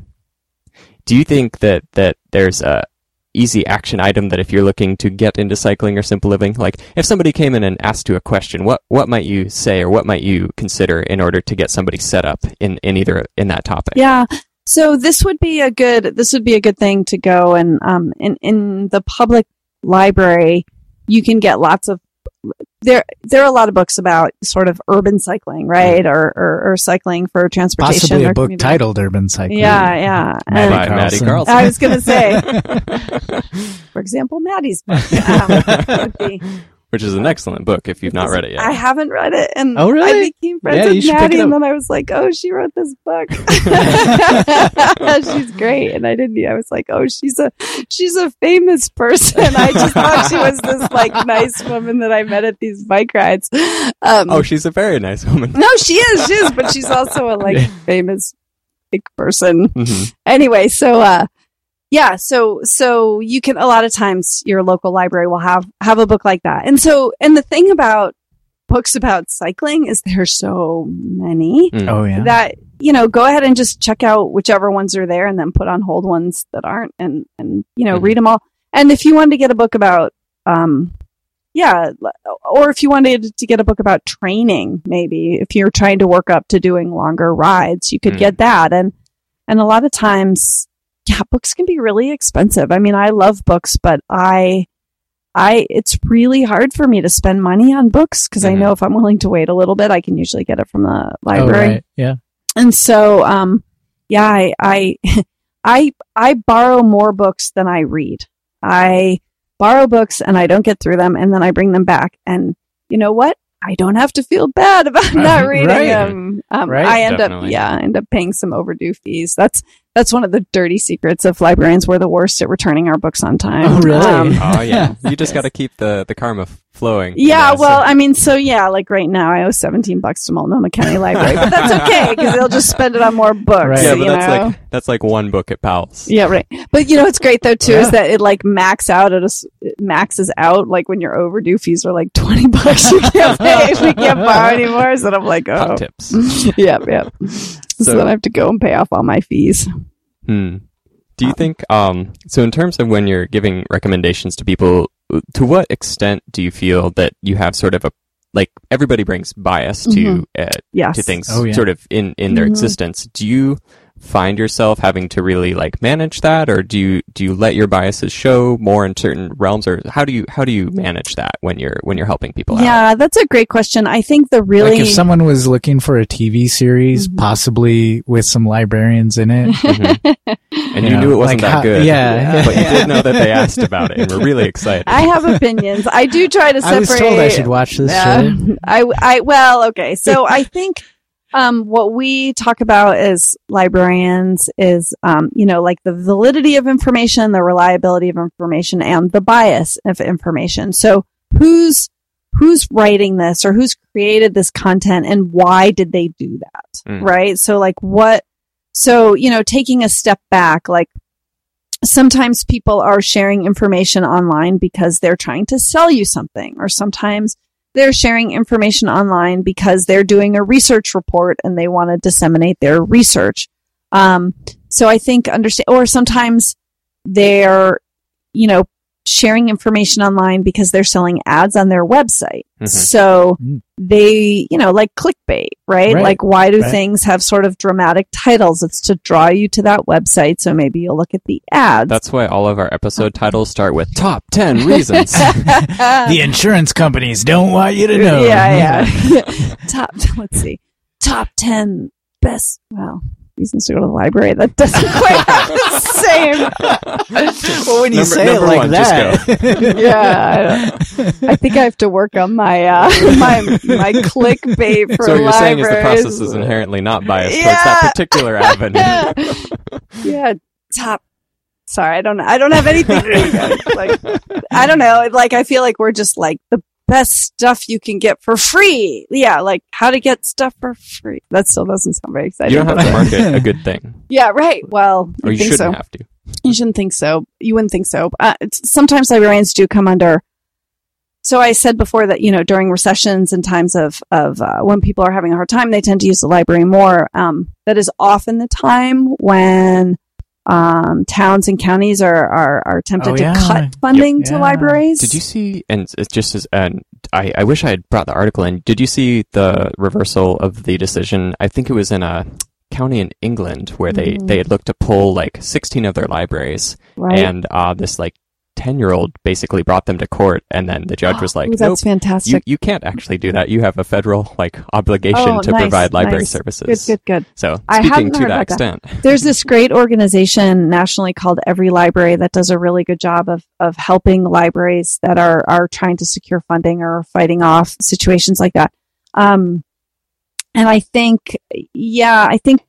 do you think that that there's a easy action item that if you're looking to get into cycling or simple living, like if somebody came in and asked you a question, what what might you say or what might you consider in order to get somebody set up in in either in that topic? Yeah. So this would be a good this would be a good thing to go and um in in the public library you can get lots of there there are a lot of books about sort of urban cycling, right? Or or, or cycling for transportation. Possibly a book commuting. titled Urban Cycling. Yeah, yeah. *laughs* Madi And- By Madi Carlson. Carlson. I was gonna say, *laughs* for example, Madi's book. *laughs* Um, would be- Which is an excellent book if you've not read it yet. I haven't read it, and Oh, really? I became friends Yeah, with should Madi, and then I was like, "Oh, she wrote this book. *laughs* *laughs* she's great." And I didn't. I was like, "Oh, she's a she's a famous person." I just thought she was this like nice woman that I met at these bike rides. Um, oh, she's a very nice woman. no, she is, she is, but she's also a like *laughs* Yeah. famous big person Mhm. anyway, so uh yeah, so so you can a lot of times your local library will have have a book like that. And so and the thing about books about cycling is there's so many Mm. Oh yeah. that you know, go ahead and just check out whichever ones are there and then put on hold ones that aren't and and you know, Mhm. read them all. And if you wanted to get a book about um yeah, or if you wanted to get a book about training, maybe if you're trying to work up to doing longer rides, you could Mm. get that. And and a lot of times, yeah, books can be really expensive. I mean, I love books, but I I it's really hard for me to spend money on books because I Mhm. know if I'm willing to wait a little bit, I can usually get it from the Oh, library. right. Yeah. And so, um, yeah, I, I, *laughs* I, I borrow more books than I read. I borrow books and I don't get through them and then I bring them back. And you know what? I don't have to feel bad about *laughs* not *laughs* reading Right. them. Um, Right. I end Definitely. up, yeah, I end up paying some overdue fees. That's, that's one of the dirty secrets of librarians. We're the worst at returning our books on time. Oh, really? Um, Oh yeah, *laughs* you just got to keep the the karma f- flowing. yeah, so- well, I mean, so yeah, like right now, I owe seventeen bucks to Multnomah County Library, but that's okay because they'll just spend it on more books. Right. yeah, but that's know? like that's like one book at Powell's. Yeah, right. But you know what's great though too Yeah. is that it like max out at a s- it maxes out like when your overdue fees are like twenty *laughs* bucks you can't pay we can't borrow anymore. So I'm like, Top oh, tips. yeah, yeah. So, So- then I have to go and pay off all my fees. Hmm. Do you think um so in terms of when you're giving recommendations to people to what extent do you feel that you have sort of a like everybody brings bias to Mhm. uh, Yes. to things Oh, yeah. sort of in in their Mhm. existence do you find yourself having to really like manage that or do you do you let your biases show more in certain realms or how do you how do you manage that when you're when you're helping people out Yeah, that's a great question. I think the really Like if someone was looking for a TV series, Mhm. possibly with some librarians in it. Mhm. *laughs* and you, You know, knew it wasn't like that how- good yeah. but you did know that they asked about it and were really *laughs* excited I have opinions. I do try to separate. I was told I should watch this Yeah. show. I, I, well, okay. So I think, um, what we talk about as librarians is, um, you know, like the validity of information, the reliability of information, and the bias of information. So who's, who's writing this or who's created this content and why did they do that? Mm. Right. So like what, so, you know, taking a step back, like sometimes people are sharing information online because they're trying to sell you something, or sometimes they're sharing information online because they're doing a research report and they want to disseminate their research. Um, so I think understand, or sometimes they're, you know, sharing information online because they're selling ads on their website. Mhm. So Mm. they, you know, like clickbait, right? Right. Like why do Right. things have sort of dramatic titles? It's to draw you to that website. So maybe you'll look at the ads. That's why all of our episode titles start with top 10 *laughs* reasons. the insurance companies don't want you to know. Yeah, yeah. *laughs* *laughs* Top, let's see. Top 10 best, well, reasons to go to the library. That doesn't quite have the *laughs* same. well, when you Number- say it like one, just that, *laughs* Yeah. I, I think I have to work on my, uh, *laughs* my, my clickbait for so what you're saying is the process is inherently not biased towards that particular avenue. yeah, top. Sorry, I don't. I don't have anything. like, I don't know. Like, I feel like we're just like the best stuff you can get for free. Yeah, like how to get stuff for free. That still doesn't sound very exciting. You don't have to market *laughs* a good thing, Yeah, right. Well, or you think shouldn't so. have to. You shouldn't think so. You wouldn't think so. Uh, it's, sometimes librarians do come under. So I said before that you know during recessions and times of of uh, when people are having a hard time, they tend to use the library more. Um, that is often the time when um, towns and counties are are, are tempted Oh, to cut funding to Yeah. libraries. Did you see? And it's just as and I, I wish I had brought the article in. Did you see the reversal of the decision? I think it was in a county in England where they Mhm. they had looked to pull like 16 of their libraries, right? and uh, this like 10 year old basically brought them to court, and then the judge was *gasps* like, Ooh, that's you fantastic. you can't actually do that. You have a federal like obligation Oh, to nice, provide library nice. services." good, good, good. So I speaking to that. extent, *laughs* There's this great organization nationally called EveryLibrary that does a really good job of of helping libraries that are are trying to secure funding or fighting off situations like that. Um, and I think, yeah, I think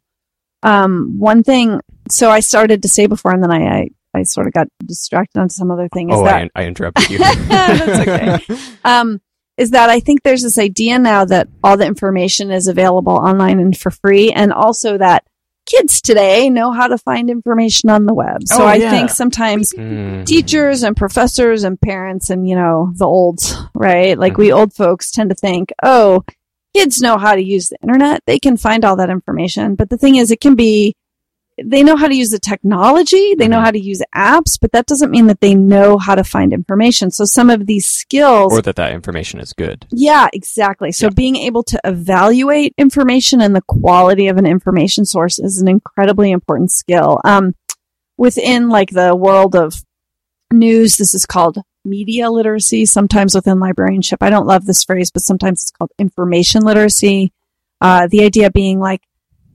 um, one thing. So I started to say before, and then I I, I sort of got distracted onto some other thing. Is oh, that I, I interrupted you. *laughs* That's okay. *laughs* um, is that I think there's this idea now that all the information is available online and for free, and also that kids today know how to find information on the web. So Oh, I think sometimes Mm. teachers and professors and parents and you know the olds, right? Like we old folks tend to think, oh, kids know how to use the internet; they can find all that information. But the thing is, it can be they know how to use the technology, they know Mhm. how to use apps, but that doesn't mean that they know how to find information. So some of these skills or that that information is good. yeah, exactly. So Yeah. being able to evaluate information and the quality of an information source is an incredibly important skill. Um, within like the world of news, this is called media literacy. Sometimes within librarianship, I don't love this phrase, but sometimes it's called information literacy. Uh, the idea being like,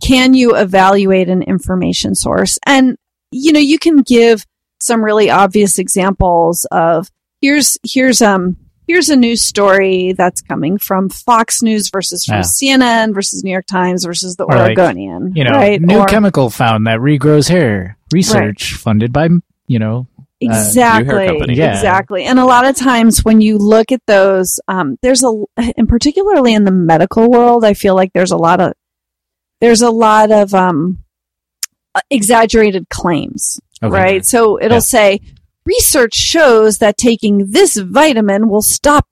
can you evaluate an information source? And, you know, you can give some really obvious examples of here's, here's, um, here's a news story that's coming from Fox News versus from Yeah. CNN versus New York Times versus the Or like, Oregonian. You know, right? new Or- chemical found that regrows hair. Research funded by, you know, exactly company. Yeah. exactly and a lot of times when you look at those um, there's a and particularly in the medical world i feel like there's a lot of there's a lot of um, exaggerated claims okay. right so it'll Yeah. say research shows that taking this vitamin will stop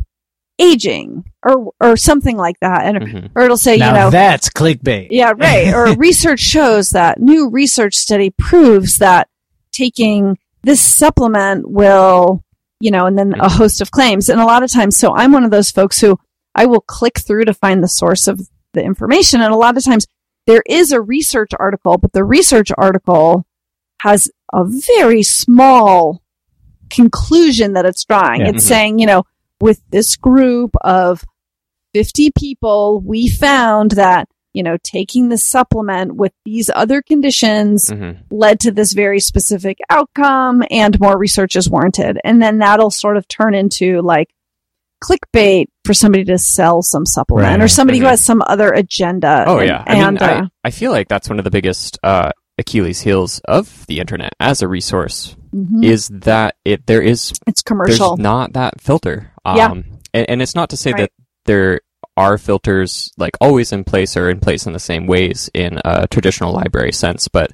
aging or or something like that and Mhm. or it'll say now you know that's clickbait. yeah, right. *laughs* Or research shows that new research study proves that taking this supplement will, you know, and then a host of claims. And a lot of times, so I'm one of those folks who I will click through to find the source of the information. And a lot of times there is a research article, but the research article has a very small conclusion that it's drawing. Yeah. It's Mhm. saying, you know, with this group of 50 people, we found that, you know, taking the supplement with these other conditions Mhm. led to this very specific outcome and more research is warranted. And then that'll sort of turn into like clickbait for somebody to sell some supplement Right. or somebody who Mhm. has some other agenda. Oh and, yeah, I And, mean, uh, I, I feel like that's one of the biggest uh, Achilles heels of the internet as a resource mhm. is that it there is it's commercial. there's not that filter. Um, Yeah. and, and it's not to say Right. that there are filters like always in place or in place in the same ways in a traditional library sense, but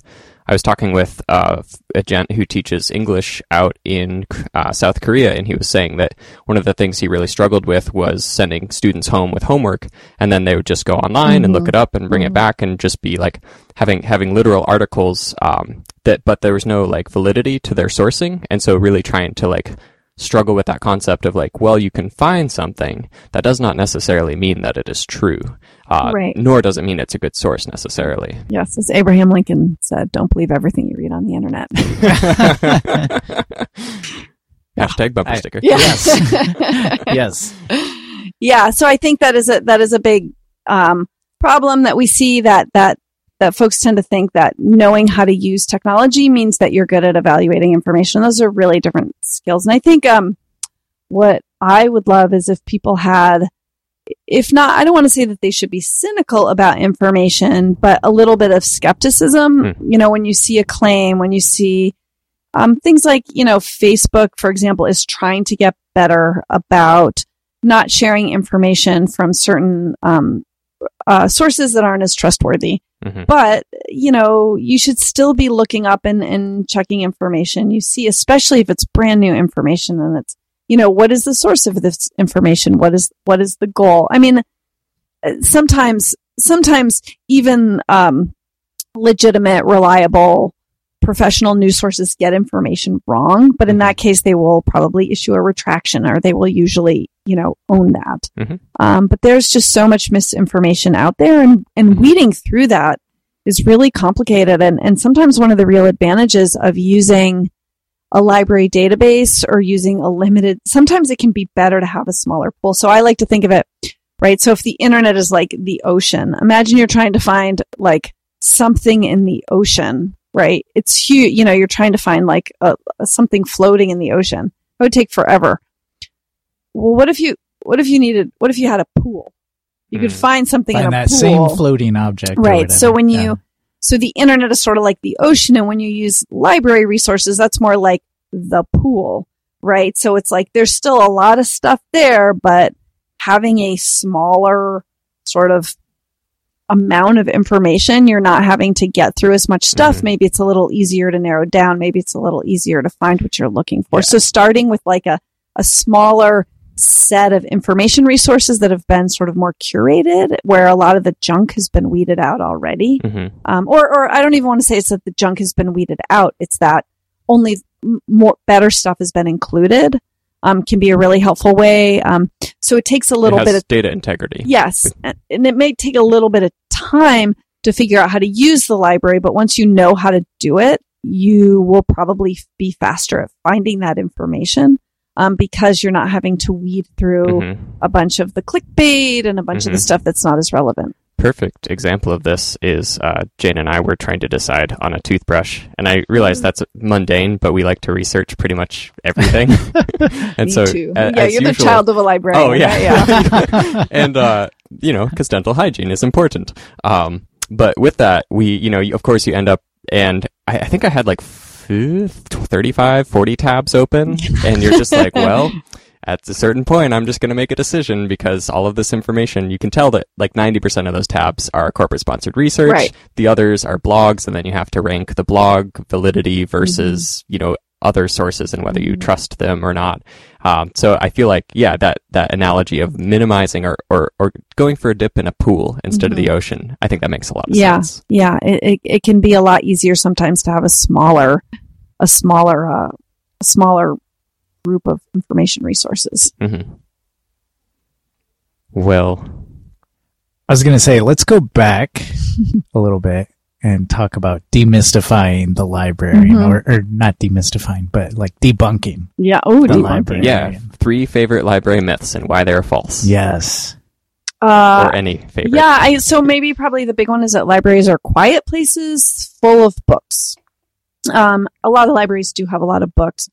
I was talking with uh, a gent who teaches English out in uh, South Korea, and he was saying that one of the things he really struggled with was sending students home with homework, and then they would just go online and look Mhm. it up and bring it Mhm. back, and just be like having having literal articles um, that, but there was no like validity to their sourcing, and so really trying to like struggle with that concept of like, well, you can find something that does not necessarily mean that it is true, uh, Right. nor does it mean it's a good source necessarily. yes, as Abraham Lincoln said, don't believe everything you read on the internet. *laughs* Hashtag bumper I- sticker. Yes. *laughs* yes. yeah so i think that is a that is a big um, problem that we see that that that folks tend to think that knowing how to use technology means that you're good at evaluating information. Those are really different skills. And i think um, what i would love is if people had if not i don't want to say that they should be cynical about information but a little bit of skepticism. You know when you see a claim when you see um, things like you know facebook for example is trying to get better about not sharing information from certain um, uh, sources that aren't as trustworthy. Mhm. But, you know, you should still be looking up and, and checking information. You see, especially if it's brand new information and it's, you know, what is the source of this information? What is, what is the goal? I mean, sometimes, sometimes even, um, legitimate, reliable, professional news sources get information wrong, but in that case, they will probably issue a retraction or they will usually, you know, own that. Mhm. Um, but there's just so much misinformation out there and, and weeding through that is really complicated. And, and sometimes one of the real advantages of using a library database or using a limited, sometimes it can be better to have a smaller pool. So I like to think of it, right? So if the internet is like the ocean, imagine you're trying to find like something in the ocean, right? It's huge. You know, you're trying to find like a, a something floating in the ocean. It would take forever. Well, what if you, what if you needed, what if you had a pool? You could Hmm. find something Find in a that pool. same floating object. Right. So when you, Yeah. so the internet is sort of like the ocean, and when you use library resources, that's more like the pool, right? So it's like there's still a lot of stuff there, but having a smaller sort of amount of information, you're not having to get through as much stuff. Mhm. Maybe it's a little easier to narrow down. Maybe it's a little easier to find what you're looking for. Yeah. So starting with like a, a smaller set of information resources that have been sort of more curated, where a lot of the junk has been weeded out already. Mhm. Um, or, or I don't even want to say it's that the junk has been weeded out. It's that only more better stuff has been included. Um, can be a really helpful way. Um, so it takes a little it bit of data integrity. Yes. And it may take a little bit of time to figure out how to use the library, but once you know how to do it, you will probably be faster at finding that information um, because you're not having to weed through Mhm. a bunch of the clickbait and a bunch of the Mhm. stuff that's not as relevant. Perfect example of this is uh, Jane and I were trying to decide on a toothbrush, and I realize that's mundane, but we like to research pretty much everything. *laughs* and Me so, too. a- yeah, as you're the child of a librarian. Oh yeah, right? yeah. *laughs* *laughs* and uh, you know, because dental hygiene is important. Um, but with that, we, you know, of course, you end up, and I, I think I had like f- 35, 40 tabs open, and you're just like, well. At a certain point, I'm just going to make a decision because all of this information, you can tell that like 90% of those tabs are corporate sponsored research. Right. The others are blogs, and then you have to rank the blog validity versus, you know, other sources and whether you Mhm. trust them or not. Um, so I feel like, yeah, that, that analogy of minimizing or, or, or going for a dip in a pool instead of the ocean, I think that makes a lot of Mm-hmm. Yeah. sense. Yeah, it, it, it can be a lot easier sometimes to have a smaller, a smaller, uh, a smaller group of information resources. hmm Well, I was going to say, let's go back *laughs* a little bit and talk about demystifying the librarian, Mhm. or, or not demystifying, but like debunking Yeah. Oh, the debunking. librarian. yeah, three favorite library myths and why they're false. Yes. Uh, or any favorite. yeah. I, so maybe probably the big one is that libraries are quiet places full of books. Um, a lot of libraries do have a lot of books,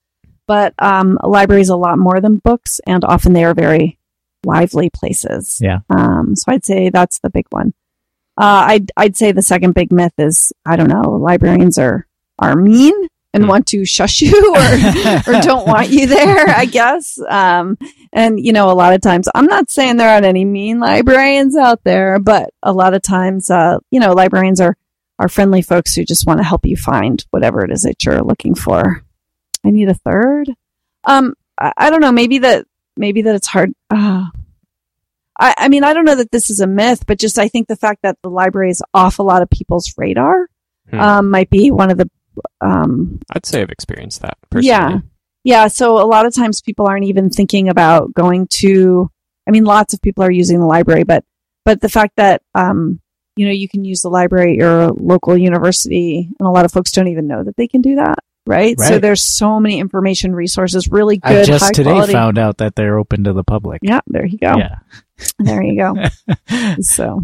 but um, a library is a lot more than books, and often they are very lively places. Yeah. Um, so I'd say that's the big one. Uh, I'd I'd say the second big myth is I don't know librarians are are mean and Hmm. want to shush you *laughs* or *laughs* or don't want you there. I guess. Um, and you know a lot of times I'm not saying there aren't any mean librarians out there, but a lot of times uh, you know librarians are are friendly folks who just want to help you find whatever it is that you're looking for. I need a third. Um, I, I don't know. Maybe that maybe that it's hard. Uh, I, I mean, I don't know that this is a myth, but just I think the fact that the library is off a lot of people's radar Hmm. um, might be one of the. Um, I'd say I've experienced that personally. yeah, yeah. So a lot of times people aren't even thinking about going to. I mean, lots of people are using the library, but but the fact that um, you know you can use the library at your local university, and a lot of folks don't even know that they can do that. Right. So there's so many information resources, really good. I good, just high today quality. found out that they're open to the public. yeah, there you go. Yeah. *laughs* There you go. *laughs* so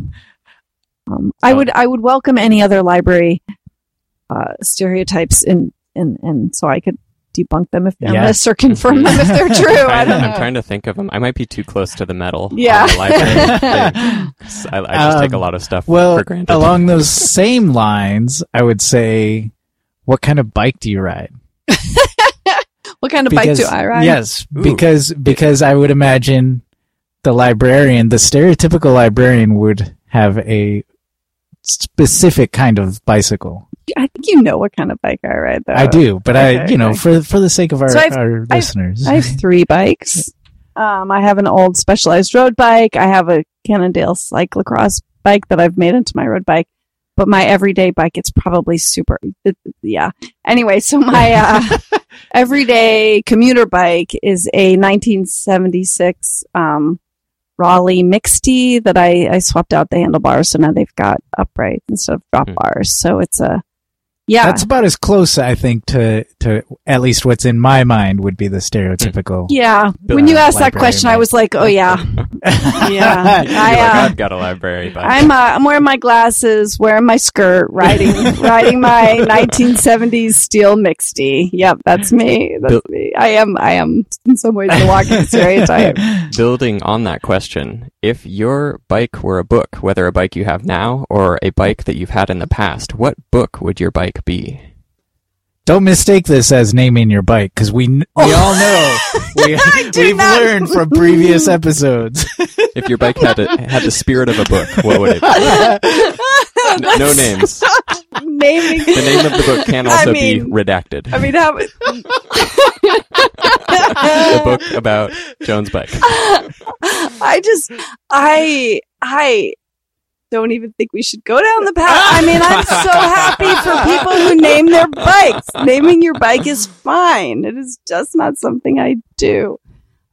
um, I So- would I would welcome any other library uh, stereotypes and and and so I could debunk them if Yeah. unless or confirm them if they're *laughs* true. I I'm, don't know. I'm trying to think of them. I might be too close to the metal. Yeah. the library thing. 'Cause I, I just take a Um, lot of stuff Well, for granted. along those same lines, I would say, what kind of bike do you ride? *laughs* what kind of bike do I ride? Yes, Ooh. because because I would imagine the librarian, the stereotypical librarian, would have a specific kind of bicycle. I think you know what kind of bike I ride, though. I do, but I, you know, okay. for for the sake of our, So I've- our I've- listeners, I have three bikes. Um, I have an old specialized road bike. I have a Cannondale cyclocross bike that I've made into my road bike. But my everyday bike, it's probably super. It, yeah. Anyway, so my uh, *laughs* everyday commuter bike is a 1976 um, Raleigh Mixte that I, I swapped out the handlebars, so now they've got upright instead of drop Hmm. bars. So it's a yeah. that's about as close, I think, to to at least what's in my mind would be the stereotypical. yeah. Bill- When you asked that librarian question, I was like, oh yeah, *laughs* yeah. *laughs* I, like, uh, I've got a library, but I'm uh, I'm wearing my glasses, wearing my skirt, riding *laughs* riding my 1970s steel mixte. Yep, that's me. That's Bill- me. I am I am in some ways the walking stereotype. building on that question, if your bike were a book, whether a bike you have now or a bike that you've had in the past, what book would your bike be? Don't mistake this as naming your bike because we kn- we all know *laughs* we, *laughs* we've not- learned from previous episodes. *laughs* If your bike had a, had the spirit of a book, what would it be? N- no names. Naming The name of the book can I also mean- be redacted. I mean, how, a book about Joan's bike. I just I I don't even think we should go down the path. I mean, I'm so *laughs* happy for people who name their bikes. Naming your bike is fine. It is just not something I do.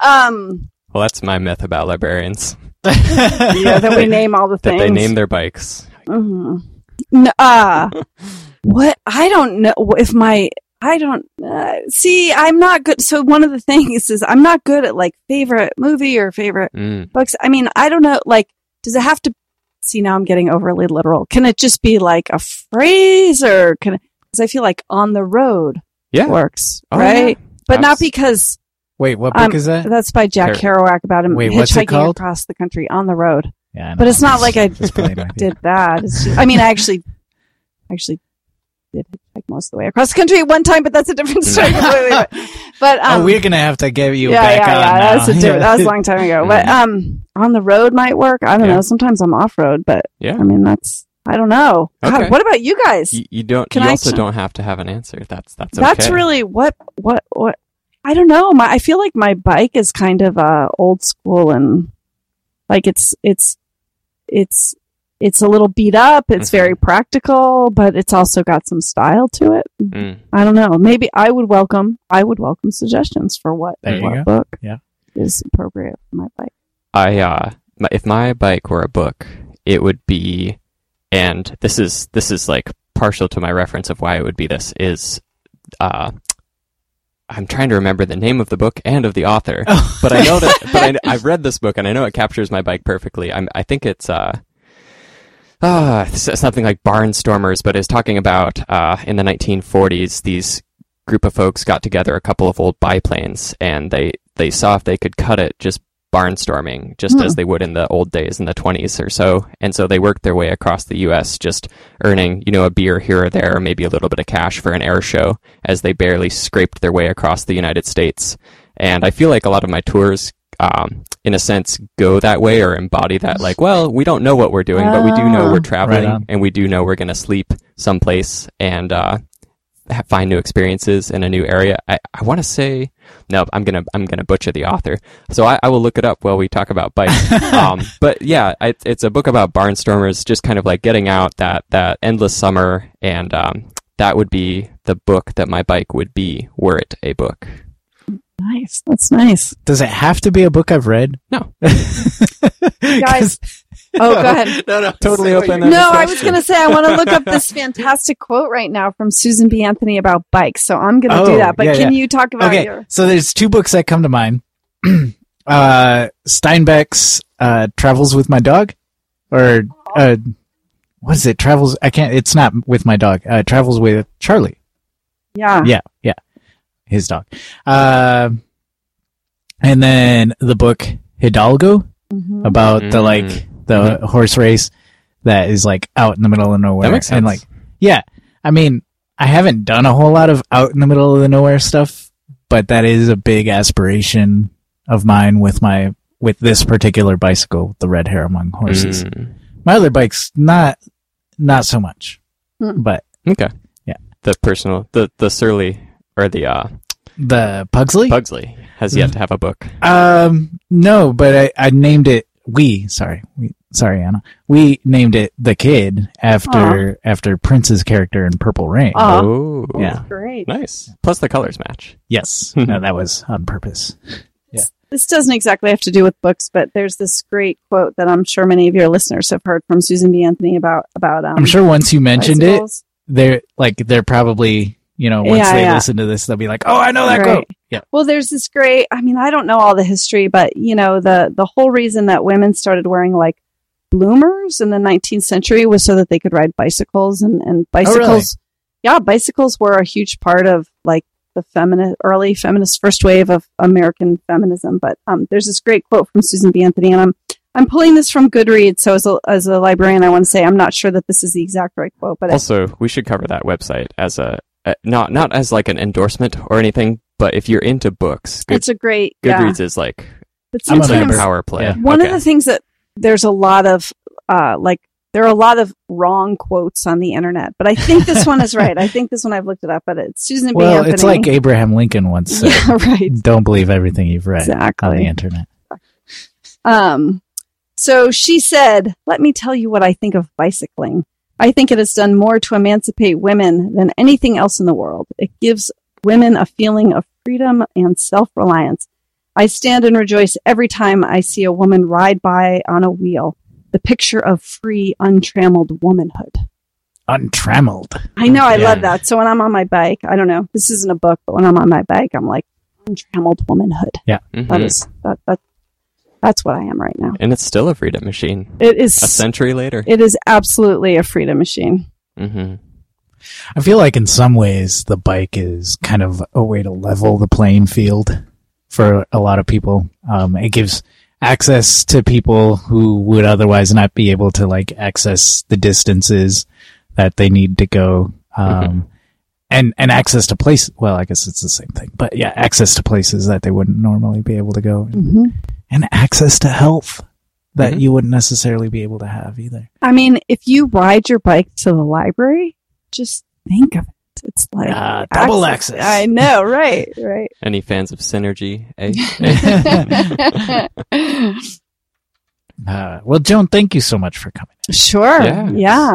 Um, Well, that's my myth about librarians. yeah, that we name all the *laughs* That things. they name their bikes. Mhm. No, uh, what? I don't know if my. I don't uh, see. I'm not good. So one of the things is I'm not good at like favorite movie or favorite Mm. books. I mean, I don't know. Like, does it have to? See, now I'm getting overly literal. Can it just be like a phrase, or can? Because I feel like on the road Yeah. works, Oh, right? yeah. But not because Wait, what book Um, is that? that's by Jack Kerouac about him Wait, hitchhiking called? across the country on the road. Yeah, but it's not like I *laughs* Just playing with you. did that. Just, I mean, I actually, actually did hitchhike most of the way across the country at one time, but that's a different *laughs* story but um, oh, we're gonna have to get you yeah, back yeah, on yeah. now. That's a different, that was a *laughs* long time ago. But um, on the road might work. I don't Yeah. know. Sometimes I'm off road, but Yeah. I mean, that's I don't know. God, what about you guys? You, you don't. Can you I also ch- don't have to have an answer. That's that's okay. That's okay. really what what what I don't know. My I feel like my bike is kind of uh old school and like it's it's it's it's a little beat up. It's Mhm. very practical, but it's also got some style to it. Mm. I don't know. Maybe I would welcome I would welcome suggestions for what, There what book Yeah. is appropriate for my bike. I uh, if my bike were a book, it would be, and this is this is like partial to my reference of why it would be. This is, uh, I'm trying to remember the name of the book and of the author, *laughs* but I know that. But I, *laughs* I've read this book and I know it captures my bike perfectly. I'm, I think it's uh. Ah, something like Barnstormers, but is talking about uh, in the 1940s these group of folks got together a couple of old biplanes and they they saw if they could cut it just barnstorming just Hmm. as they would in the old days in the 20s or so and so they worked their way across the US just earning you know a beer here or there maybe a little bit of cash for an air show as they barely scraped their way across the United States and I feel like a lot of my tours um, in a sense go that way or embody that like well we don't know what we're doing but we do know Ah. we're traveling on. and we do know we're going to sleep someplace and uh, find new experiences in a new area. I, I want to say no, I'm gonna I'm gonna butcher the author, so I, I will look it up while we talk about bikes. *laughs* um, but yeah, it's a book about barnstormers, just kind of like getting out that that endless summer, and um, that would be the book that my bike would be were it a book. Nice. That's nice. Does it have to be a book I've read? No. *laughs* Guys- Oh, go ahead. no, no, Totally open No, I was going to say I want to look up this *laughs* fantastic quote right now from Susan B. Anthony about bikes. So I'm going to do Oh, that. But yeah, can yeah. you talk about Okay, your? so there's two books that come to mind. *clears throat* uh, Steinbeck's uh, "Travels with My Dog," or uh, what is it? Travels. I can't. It's not with my dog. Uh, Travels with Charley. Yeah. Yeah, yeah, his dog. Uh, and then the book Hidalgo Mhm. about the Mm. like the horse race that is like out in the middle of nowhere. That makes And like, yeah, I mean, I haven't done a whole lot of out in the middle of the nowhere stuff, but that is a big aspiration of mine with my with this particular bicycle, the red hair among horses. Mm. My other bikes, not not so much, Hmm. but Okay. Yeah. The personal, the the Surly or the uh, the Pugsley. Pugsley has yet to have a book. Um, no, but I, I named it. We sorry, we sorry, Anna. We named it the kid after after Prince's character in Purple Rain. Aw. Oh, Yeah. Great. nice. Plus the colors match. Yes, *laughs* no, that was on purpose. This doesn't exactly have to do with books, but there's this great quote that I'm sure many of your listeners have heard from Susan B. Anthony about about. Um, I'm sure once you mentioned it, bicycles. they're like they're probably you know once Yeah, they yeah. listen to this, they'll be like, oh, I know that Right. quote. Yeah, Well, there's this great. I mean, I don't know all the history, but you know, the the whole reason that women started wearing like bloomers in the 19th century was so that they could ride bicycles, and and bicycles. Yeah, bicycles were a huge part of like the feminist early feminist first wave of American feminism. But um, there's this great quote from Susan B. Anthony, and I'm I'm pulling this from Goodreads. So as a as a librarian, I want to say I'm not sure that this is the exact right quote, but it, Also, we should cover that website as a, a not not as like an endorsement or anything, but if you're into books, Good, it's a great yeah. Goodreads is like But it's like a power play. Yeah. one Okay. of the things that there's a lot of uh like there are a lot of wrong quotes on the internet but i think this one is right i *laughs* think this one i've looked it up but it's susan b well, anthony it's like Abraham Lincoln once *laughs* said, yeah right "Don't believe everything you've read on the internet." um so she said let me tell you what i think of bicycling i think it has done more to emancipate women than anything else in the world it gives women a feeling of freedom and self-reliance I stand and rejoice every time I see a woman ride by on a wheel, the picture of free, untrammeled womanhood. Untrammeled. I know, I Yeah. love that. So when I'm on my bike, I don't know, this isn't a book, but when I'm on my bike, I'm like, untrammeled womanhood. Mhm. That is, that, that, that's what I am right now. and it's still a freedom machine. It is, A century later. it is absolutely a freedom machine. hmm I feel like in some ways the bike is kind of a way to level the playing field for a lot of people. Um, it gives access to people who would otherwise not be able to like access the distances that they need to go. Um, and, and access to places. Well, I guess it's the same thing, but yeah, access to places that they wouldn't normally be able to go Mm-hmm. And access to health that Mhm. you wouldn't necessarily be able to have either. I mean, if you ride your bike to the library, just think of it. It's like Ah, double access. I know, right, right. *laughs* Any fans of Synergy? Eh? *laughs* Uh, well, Joan, thank you so much for coming. Sure. Yes. Yeah.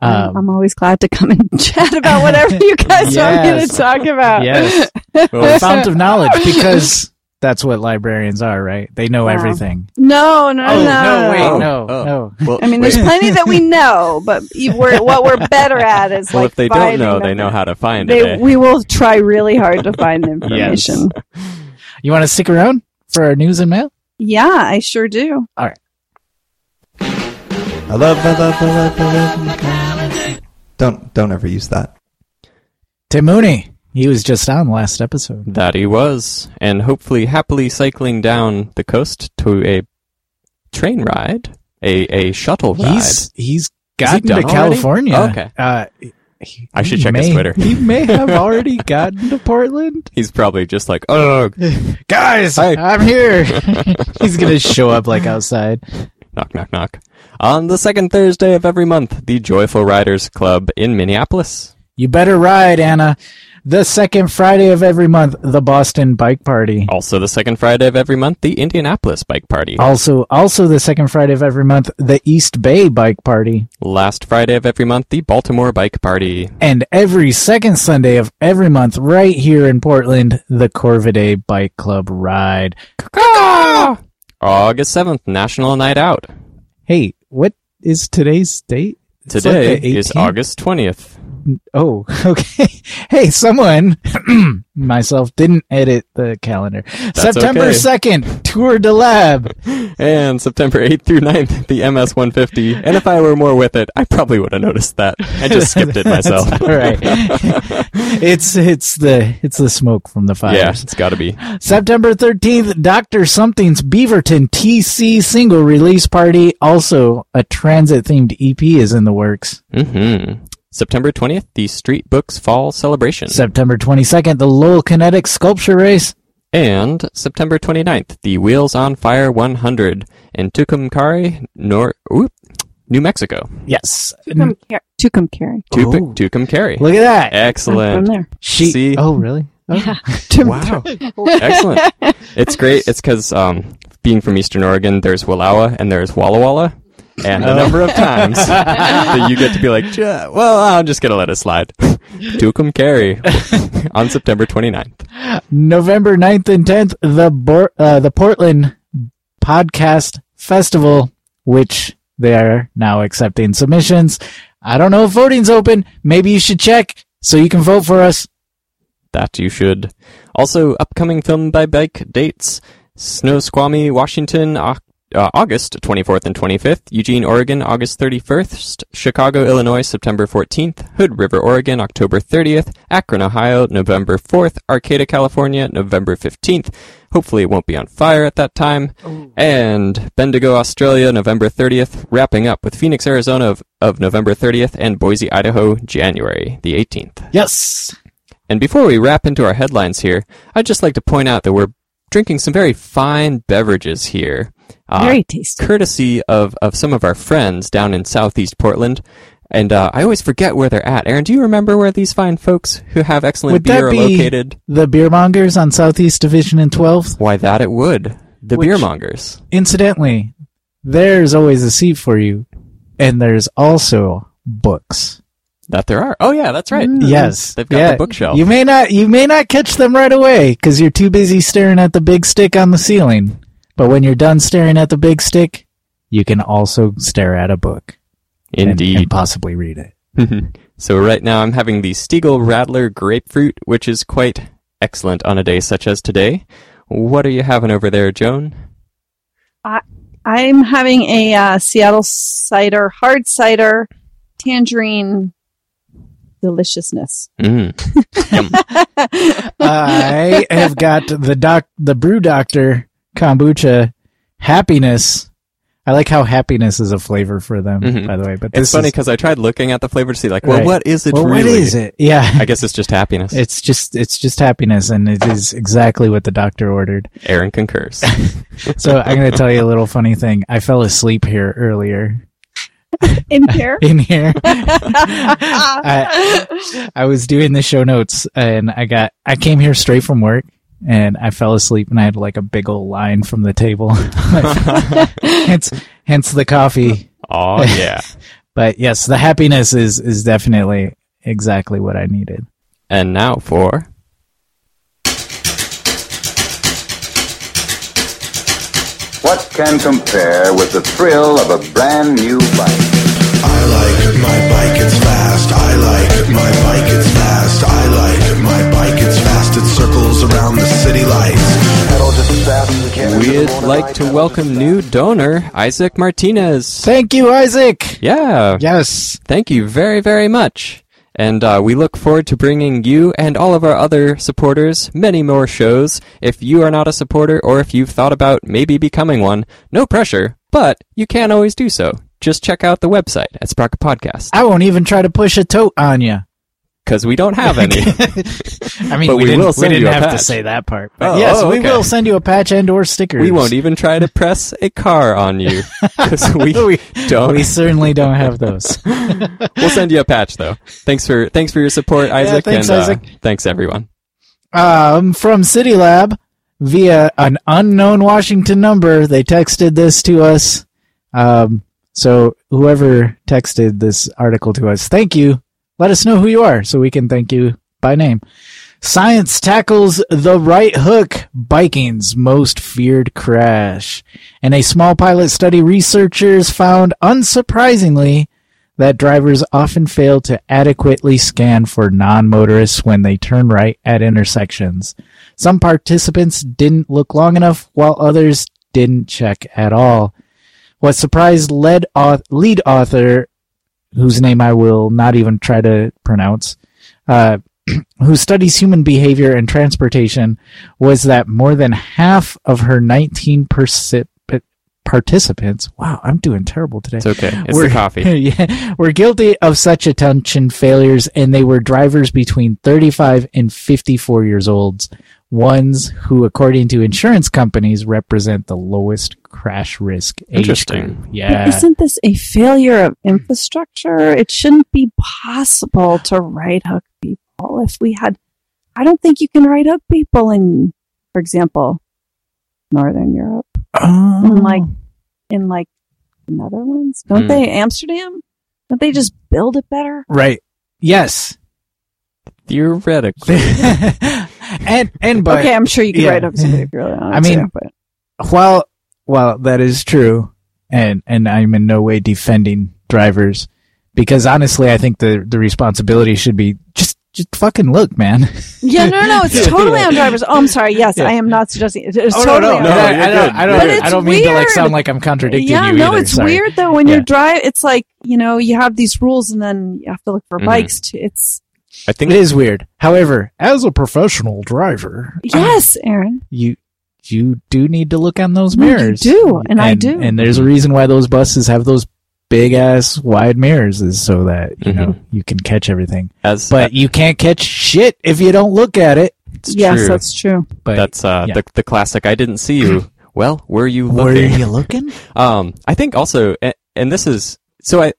I'm- Um, I'm always glad to come and *laughs* chat about whatever you guys want me to talk about. Yes. Well, fount of knowledge because that's what librarians are, right? They know Wow. everything. No, no, Oh, no. no, wait, Oh, no, oh. no. well, I mean, wait. there's plenty that we know, but we're, what we're better at is well, like if they don't know, them. they know how to find They, it. eh? we will try really hard to find the information. You want to stick around for our news and mail? Yeah, I sure do. I love, I love, I love, I love. Don't don't ever use that. Tim Mooney. He was just on last episode. That he was, and hopefully happily cycling down the coast to a train ride, a a shuttle ride. He's he's gotten done to? California. Oh, okay. Uh, he- I should he check his Twitter. He may *laughs* have already gotten to Portland. He's probably just like, oh, *laughs* Guys. I'm here. *laughs* He's gonna show up like outside. knock, knock, knock. On the second Thursday of every month, the Joyful Riders Club in Minneapolis. You better ride, Anna. The second Friday of every month, the Boston Bike Party. Also, the second Friday of every month, the Indianapolis Bike Party. Also, also the second Friday of every month, the East Bay Bike Party. Last Friday of every month, the Baltimore Bike Party. And every second Sunday of every month, right here in Portland, the Corvidae Bike Club Ride. August 7th, National Night Out. Hey, what is today's date? It's like Today the is August 20th. Oh, *laughs* okay. Hey, someone, *clears throat* myself, didn't edit the calendar. September okay. 2nd, Tour de Lab. And September 8th through 9th, the MS 150. And if I were more with it, I probably would have noticed that. I just *laughs* skipped it myself. *laughs* All right. it's it's the it's the smoke from the fires. yeah, it's gotta be. September 13th, Dr. Something's Beaverton TC single release party. Also, a transit themed EP is in the works. hmm September 20th, the Street Books Fall Celebration. September 22nd, the Lowell Kinetic Sculpture Race. and September 29th, the Wheels on Fire 100 in Tucumcari, Nor- oop, New Mexico. Yes. Tucumcari. Tucumcari. Tucum, Oh. Tucumcari. Look at that. I'm Excellent. from there. She. See? Oh, really? Oh. Yeah. *laughs* Wow. *laughs* Excellent. It's great. It's because um, being from Eastern Oregon, there's Wallowa and there's Walla Walla. And a Oh. number of times *laughs* that you get to be like, well, I'm just going to let it slide. Tucumcari on September 29th. November 9th and 10th, the Bor- uh, the Portland Podcast Festival, which they are now accepting submissions. I don't know if voting's open. Maybe you should check so you can vote for us. That you should. Also, upcoming film by bike dates Snow Squamish, Washington, Au- uh, August 24th and 25th, Eugene, Oregon, August 31st, Chicago, Illinois, September 14th, Hood River, Oregon, October 30th, Akron, Ohio, November 4th, Arcata, California, November 15th. Hopefully it won't be on fire at that time. And Bendigo, Australia, November 30th, wrapping up with Phoenix, Arizona of, of November 30th, and Boise, Idaho, January the 18th. Yes. And before we wrap into our headlines here, I'd just like to point out that we're drinking some very fine beverages here. Uh, Very tasty. courtesy of, of some of our friends down in southeast Portland. And uh, I always forget where they're at. Aaron, do you remember where these fine folks who have excellent Would that beer are be- located? The Beermongers on Southeast Division and 12th. Why, that it would. The Which- beer mongers. Incidentally, there's always a seat for you, and there's also books. That there are. Oh, yeah, that's right. Yes, They've got yeah. the bookshelf. You may not you may not catch them right away because you're too busy staring at the big stick on the ceiling. But when you're done staring at the big stick, you can also stare at a book and- Indeed. and possibly read it. *laughs* so right now I'm having the Stiegl Radler Grapefruit, which is quite excellent on a day such as today. What are you having over there, Joan? I'm having a uh, Seattle cider, hard cider, tangerine deliciousness. Mm. *laughs* *laughs* I have got the doc, the brew doctor kombucha happiness. I like how happiness is a flavor for them, Mhm. by the way. But It's this funny is, because I tried looking at the flavor to see, like, well, Right. what is it well, really? what is it? Yeah, I guess it's just happiness. it's just it's just happiness, and it is exactly what the doctor ordered. Aaron concurs. *laughs* *laughs* So I'm going to tell you a little funny thing. I fell asleep here earlier *laughs* In here. in here. I, I was doing the show notes and I got I came here straight from work and I fell asleep and I had like a big old line from the table. *laughs* hence hence the coffee. oh *laughs* yeah. But yes, the happiness is is definitely exactly what I needed. And now for What can compare with the thrill of a brand new bike? We'd like to welcome new donor Isaac Martinez. Thank you, Isaac. Yeah. Yes. Thank you very very much. And uh, we look forward to bringing you and all of our other supporters many more shows. If you are not a supporter or if you've thought about maybe becoming one, no pressure, but you can always do so. Just check out the website at Sprocket Podcast I won't even try to push a tote on you. because we don't have any. *laughs* I mean, *laughs* But we, we didn't, will we send didn't you a have to patch. say that part. But Oh, yes, oh, we will send you a patch and or stickers. we won't even try to press a car on you *laughs* because we, We- don't. We certainly don't have those. we'll send you a patch though. Thanks for thanks for your support, Isaac. thanks, and, uh, Isaac. thanks everyone. um, from City Lab via an unknown Washington number. They texted this to us. Um, so whoever texted this article to us, thank you. Let us know who you are so we can thank you by name. Science tackles the right hook, biking's most feared crash. In a small pilot study, researchers found, unsurprisingly, that drivers often fail to adequately scan for non-motorists when they turn right at intersections. Some participants didn't look long enough, while others didn't check at all. What surprised lead, auth- lead author, whose name I will not even try to pronounce, uh, *clears throat* who studies human behavior and transportation, was that more than half of her 19 percent participants. Wow, I'm doing terrible today It's okay. It's were, the coffee. *laughs* yeah, were guilty of such attention failures, and they were drivers between 35 and 54 years old. Ones who, according to insurance companies, represent the lowest crash risk age Interesting. group. But Yeah. isn't this a failure of infrastructure? It shouldn't be possible to right hook people. If we had, I don't think you can right hook people in, for example, Northern Europe, Oh. in like, in like the Netherlands. Don't Hmm. they, Amsterdam? Don't they just build it better? right. Yes. Theoretically. *laughs* and and but okay, I'm sure you can yeah. right hook somebody if you really want I mean, to, but while while that is true, and and I'm in no way defending drivers, because honestly, I think the the responsibility should be just just fucking look, man. yeah, no, no, it's *laughs* totally on drivers. Oh, I'm sorry. Yes, I am not suggesting it's Oh, totally on no, I, you're I don't. I don't, I don't mean to like sound like I'm contradicting yeah, you no, either. it's sorry. weird though when Yeah. you drive. It's like you know you have these rules and then you have to look for Mhm. bikes. To, it's I think It is weird. However, as a professional driver, yes, Aaron. you you do need to look on those No, you mirrors. do, and I do. And there's a reason why those buses have those big ass wide mirrors is so that you know Mhm. you can catch everything. as But you can't catch shit if you don't look at it. it's yes, true. that's true. But that's uh, yeah. the the classic. I didn't see you. Well, were you looking? were looking? you looking? *laughs* Um, I think also, and, and this is so I.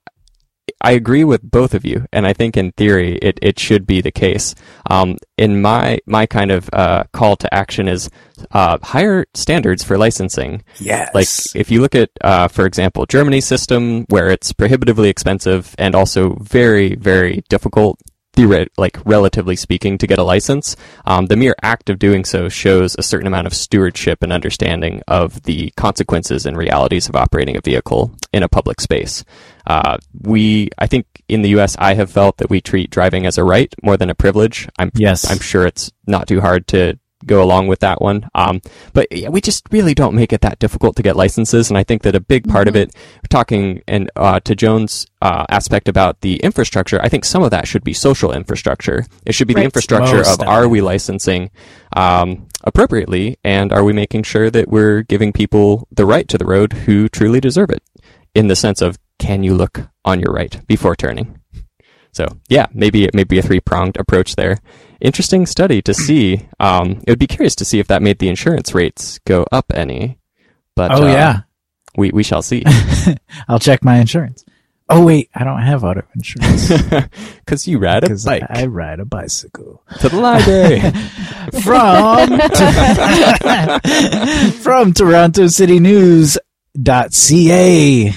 I agree with both of you, and I think in theory it, it should be the case. Um, in my my kind of uh, call to action is uh, higher standards for licensing. Yes. Like if you look at, uh, for example, Germany's system, where it's prohibitively expensive and also very very difficult, theoret- like relatively speaking, to get a license. Um, the mere act of doing so shows a certain amount of stewardship and understanding of the consequences and realities of operating a vehicle in a public space. Uh, we, I think, in the U.S., I have felt that we treat driving as a right more than a privilege. I'm, Yes. I'm sure it's not too hard to go along with that one. Um, but yeah, we just really don't make it that difficult to get licenses, and I think that a big part of it, talking and uh, to Jones' uh, aspect about the infrastructure, I think some of that should be social infrastructure. It should be the infrastructure Most of are we licensing um, appropriately, and are we making sure that we're giving people the right to the road who truly deserve it, in the sense of can you look on your right before turning. So yeah, maybe it may be a three pronged approach there. Interesting study to see. Um, it would be curious to see if that made the insurance rates go up any. But oh uh, yeah. we we shall see. *laughs* I'll check my insurance. Oh wait, I don't have auto insurance *laughs* Because you ride a bike I ride a bicycle. to the library. *laughs* from from Toronto City News ca.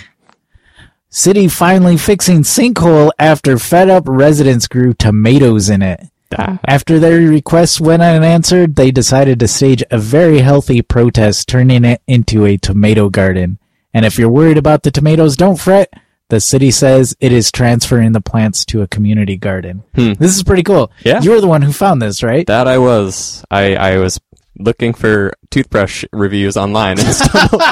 City finally fixing sinkhole after fed up residents grew tomatoes in it. Ah, After their requests went unanswered, they decided to stage a very healthy protest, turning it into a tomato garden. And if you're worried about the tomatoes, don't fret. The city says it is transferring the plants to a community garden. Hmm. This is pretty cool. Yeah. You were the one who found this, right? that I was. I I was looking for toothbrush reviews online and *laughs* stumbled,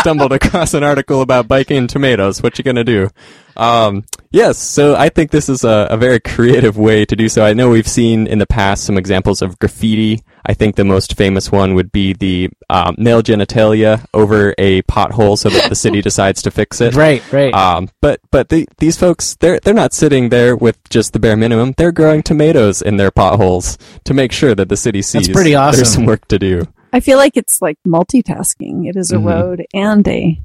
stumbled across an article about biking tomatoes. What you gonna do? Um, yes, so I think this is a, a very creative way to do so. I know we've seen in the past some examples of graffiti. I think the most famous one would be the um, male genitalia over a pothole so that the city decides to fix it. Right, right. Um, but but the, these folks, they're they're not sitting there with just the bare minimum. They're growing tomatoes in their potholes to make sure that the city sees pretty awesome. there's some work to do. I feel like it's like multitasking. It is a Mhm. road and a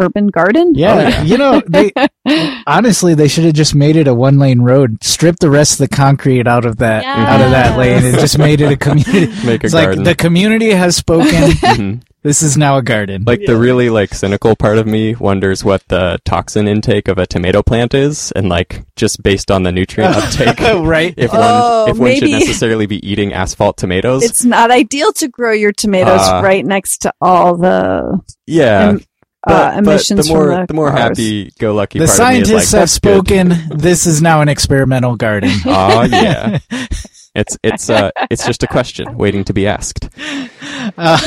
urban garden. yeah, Oh, you know, they *laughs* honestly they should have just made it a one lane road, stripped the rest of the concrete out of that out of that lane, and just made it a community. *laughs* Make a it's garden. like the community has spoken. *laughs* Mhm. This is now a garden. Like the really like cynical part of me wonders what the toxin intake of a tomato plant is, and like just based on the nutrient *laughs* uptake, *laughs* right? if Oh, one if one should maybe- necessarily be eating asphalt tomatoes. It's not ideal to grow your tomatoes Uh, right next to all the yeah, em- but, uh, but emissions the more from the, the more cars. happy go lucky The part of me is like scientists have that's good. spoken. *laughs* This is now an experimental garden. Oh yeah. It's it's uh it's just a question waiting to be asked. Uh,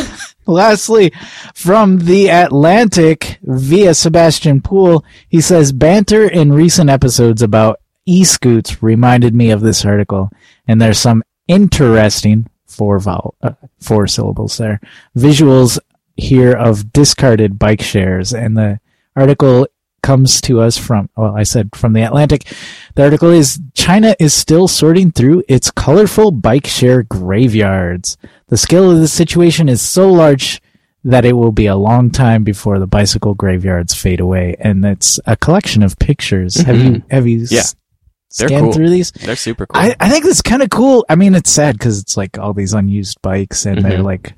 *laughs* lastly, from the Atlantic via Sebastian Poole, he says banter in recent episodes about e-scoots reminded me of this article, and there's some interesting four vowel uh, four syllables there. Visuals here of discarded bike shares, and the article comes to us from, well, I said from the Atlantic. The article is China is still sorting through its colorful bike share graveyards. The scale of the situation is so large that it will be a long time before the bicycle graveyards fade away. And it's a collection of pictures. Have you, have you Mm-hmm. Yeah. s- They're scanned cool. through these? They're super cool. I, I think that's kind of cool. I mean, it's sad because it's like all these unused bikes, and they're Mhm. like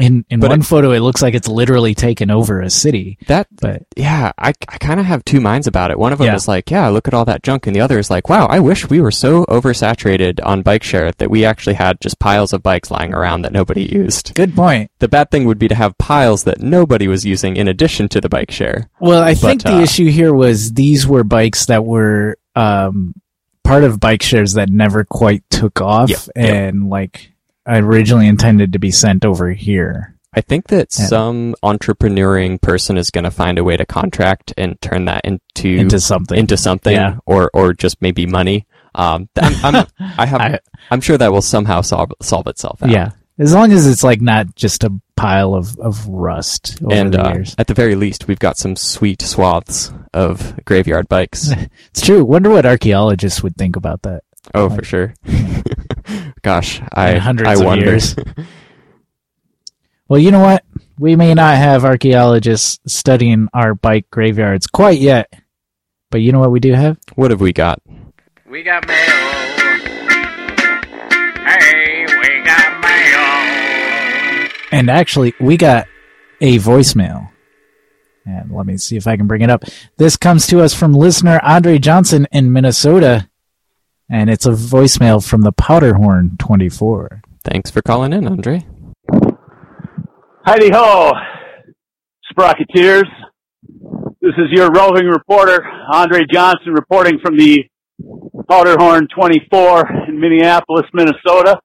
in in But one it- photo, it looks like it's literally taken over a city. that But yeah, I, I kind of have two minds about it. One of them Yeah. is like, yeah, look at all that junk, and the other is like, wow, I wish we were so oversaturated on bike share that we actually had just piles of bikes lying around that nobody used. good point. The bad thing would be to have piles that nobody was using in addition to the bike share. Well, I think the uh, issue here was these were bikes that were um, part of bike shares that never quite took off, Yep, yep. and like originally intended to be sent over here. I think that Yeah. some entrepreneuring person is going to find a way to contract and turn that into Into something. into something, Yeah. or or just maybe money. Um, I'm, I'm I have *laughs* I- I'm sure that will somehow solve solve itself out. yeah, as long as it's like not just a pile of of rust over and the uh, years. at the very least, we've got some sweet swaths of graveyard bikes. *laughs* It's true. Wonder what archaeologists would think about that. Oh, Like- for sure. *laughs* Gosh, I In hundreds I of wonder. years. *laughs* Well, you know what? We may not have archaeologists studying our bike graveyards quite yet, but you know what we do have? what have we got? We got mail. Hey, we got mail. And actually, we got a voicemail. And let me see if I can bring it up. This comes to us from listener Andre Johnson in Minnesota, and it's a voicemail from the Powderhorn 24. Thanks for calling in, Andre. Heidi ho, Sprocketeers. This is your roving reporter, Andre Johnson, reporting from the Powderhorn 24 in Minneapolis, Minnesota.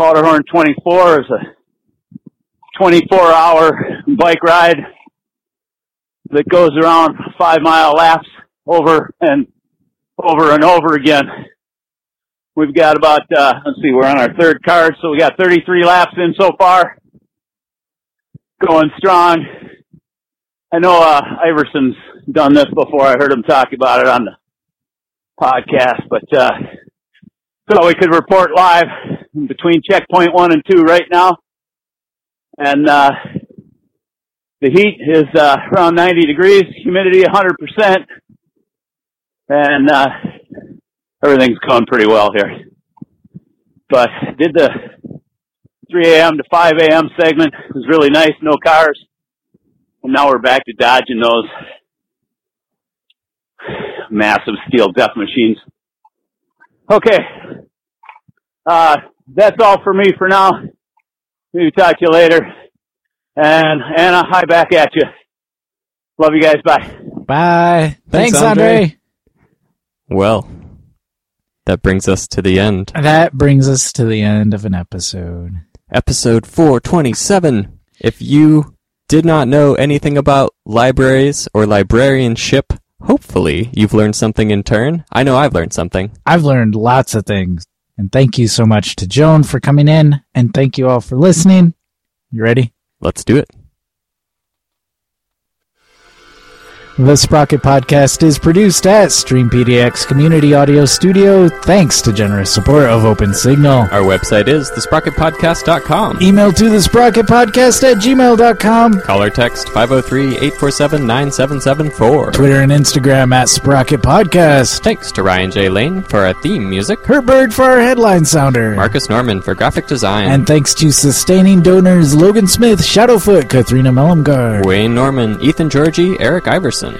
Powderhorn 24 is a 24 hour bike ride that goes around five mile laps over and over and over again. We've got about, uh, let's see, we're on our third card, so we got 33 laps in so far going strong. I know uh, Iverson's done this before. I heard him talk about it on the podcast, but uh, so we could report live between checkpoint one and two right now, and uh, the heat is uh, around 90 degrees, humidity 100 percent, and uh, everything's going pretty well here. But did the 3 a.m. to 5 a.m. segment. It was really nice, no cars. And now we're back to dodging those massive steel death machines. Okay. Uh, that's all for me for now. Maybe talk to you later. And Anna, hi back at you. Love you guys. Bye. Bye. Thanks, Thanks, Andre. Andre. Well, that brings us to the end. That brings us to the end of an episode. Episode 427. If you did not know anything about libraries or librarianship, hopefully you've learned something in turn. I know I've learned something. I've learned lots of things. And thank you so much to Joan for coming in. And thank you all for listening. You ready? Let's do it. The Sprocket Podcast is produced at StreamPDX Community Audio Studio thanks to generous support of Open Signal. Our website is thesprocketpodcast.com. Email to thesprocketpodcast Sprocket Podcast at gmail.com. Call or text 503-847-9774. Twitter and Instagram at Sprocket Podcast. Thanks to Ryan J. Lane for our theme music, Kurt Bird for our headline sounder. Marcus Norman for graphic design, And thanks to sustaining donors Logan Smith, Shadowfoot, Katharina Mellumgar, Wayne Norman, Ethan Georgie, Eric Iverson,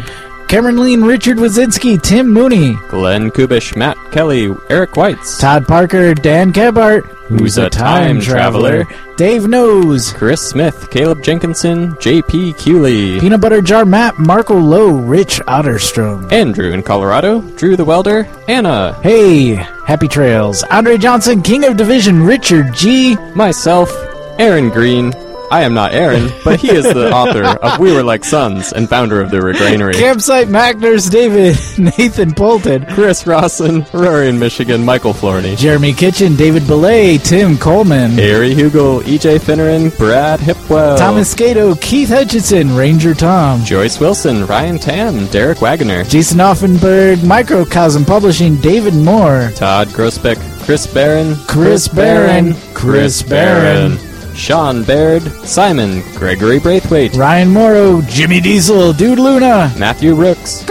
Cameron. Lean, Richard Wazinski, Tim Mooney, Glenn Kubish, Matt Kelly, Eric Weitz, Todd Parker, Dan Gebhart, Who's a time traveler, Dave Knows, Chris Smith, Caleb Jenkinson, J.P. Cooley, Peanut Butter Jar Matt, Marco Lowe, Rich Otterstrom. Andrew in Colorado, Drew the Welder, Anna, Hey, happy trails. Andre Johnson, King of Division, Richard G. myself, Aaron Green, I am not Aaron, but he is the author of We Were Like Sons and founder of the Regranary. Campsite Magners, David, *laughs* Nathan Bolton, Chris Rawson, Rory in Michigan, Michael Florney. Jeremy Kitchen, David Belay, Tim Coleman, Harry Hugel, EJ Finneran, Brad Hipwell, Thomas Cato, Keith Hutchinson, Ranger Tom, Joyce Wilson, Ryan Tam, Derek Wagner, Jason Offenberg, Microcosm Publishing, David Moore, Todd Grossbeck, Chris Barron, Chris Barron, Chris Barron, Sean Baird, Simon, Gregory Braithwaite, Ryan Morrow, Jimmy Diesel, Dude Luna, Matthew Rooks,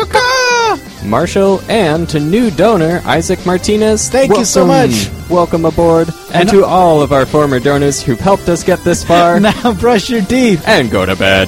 Marshall, and to new donor Isaac Martinez. Thank you so much. Welcome aboard, and, And- to all of our former donors who've helped us get this far. *laughs* now brush your teeth. and go to bed.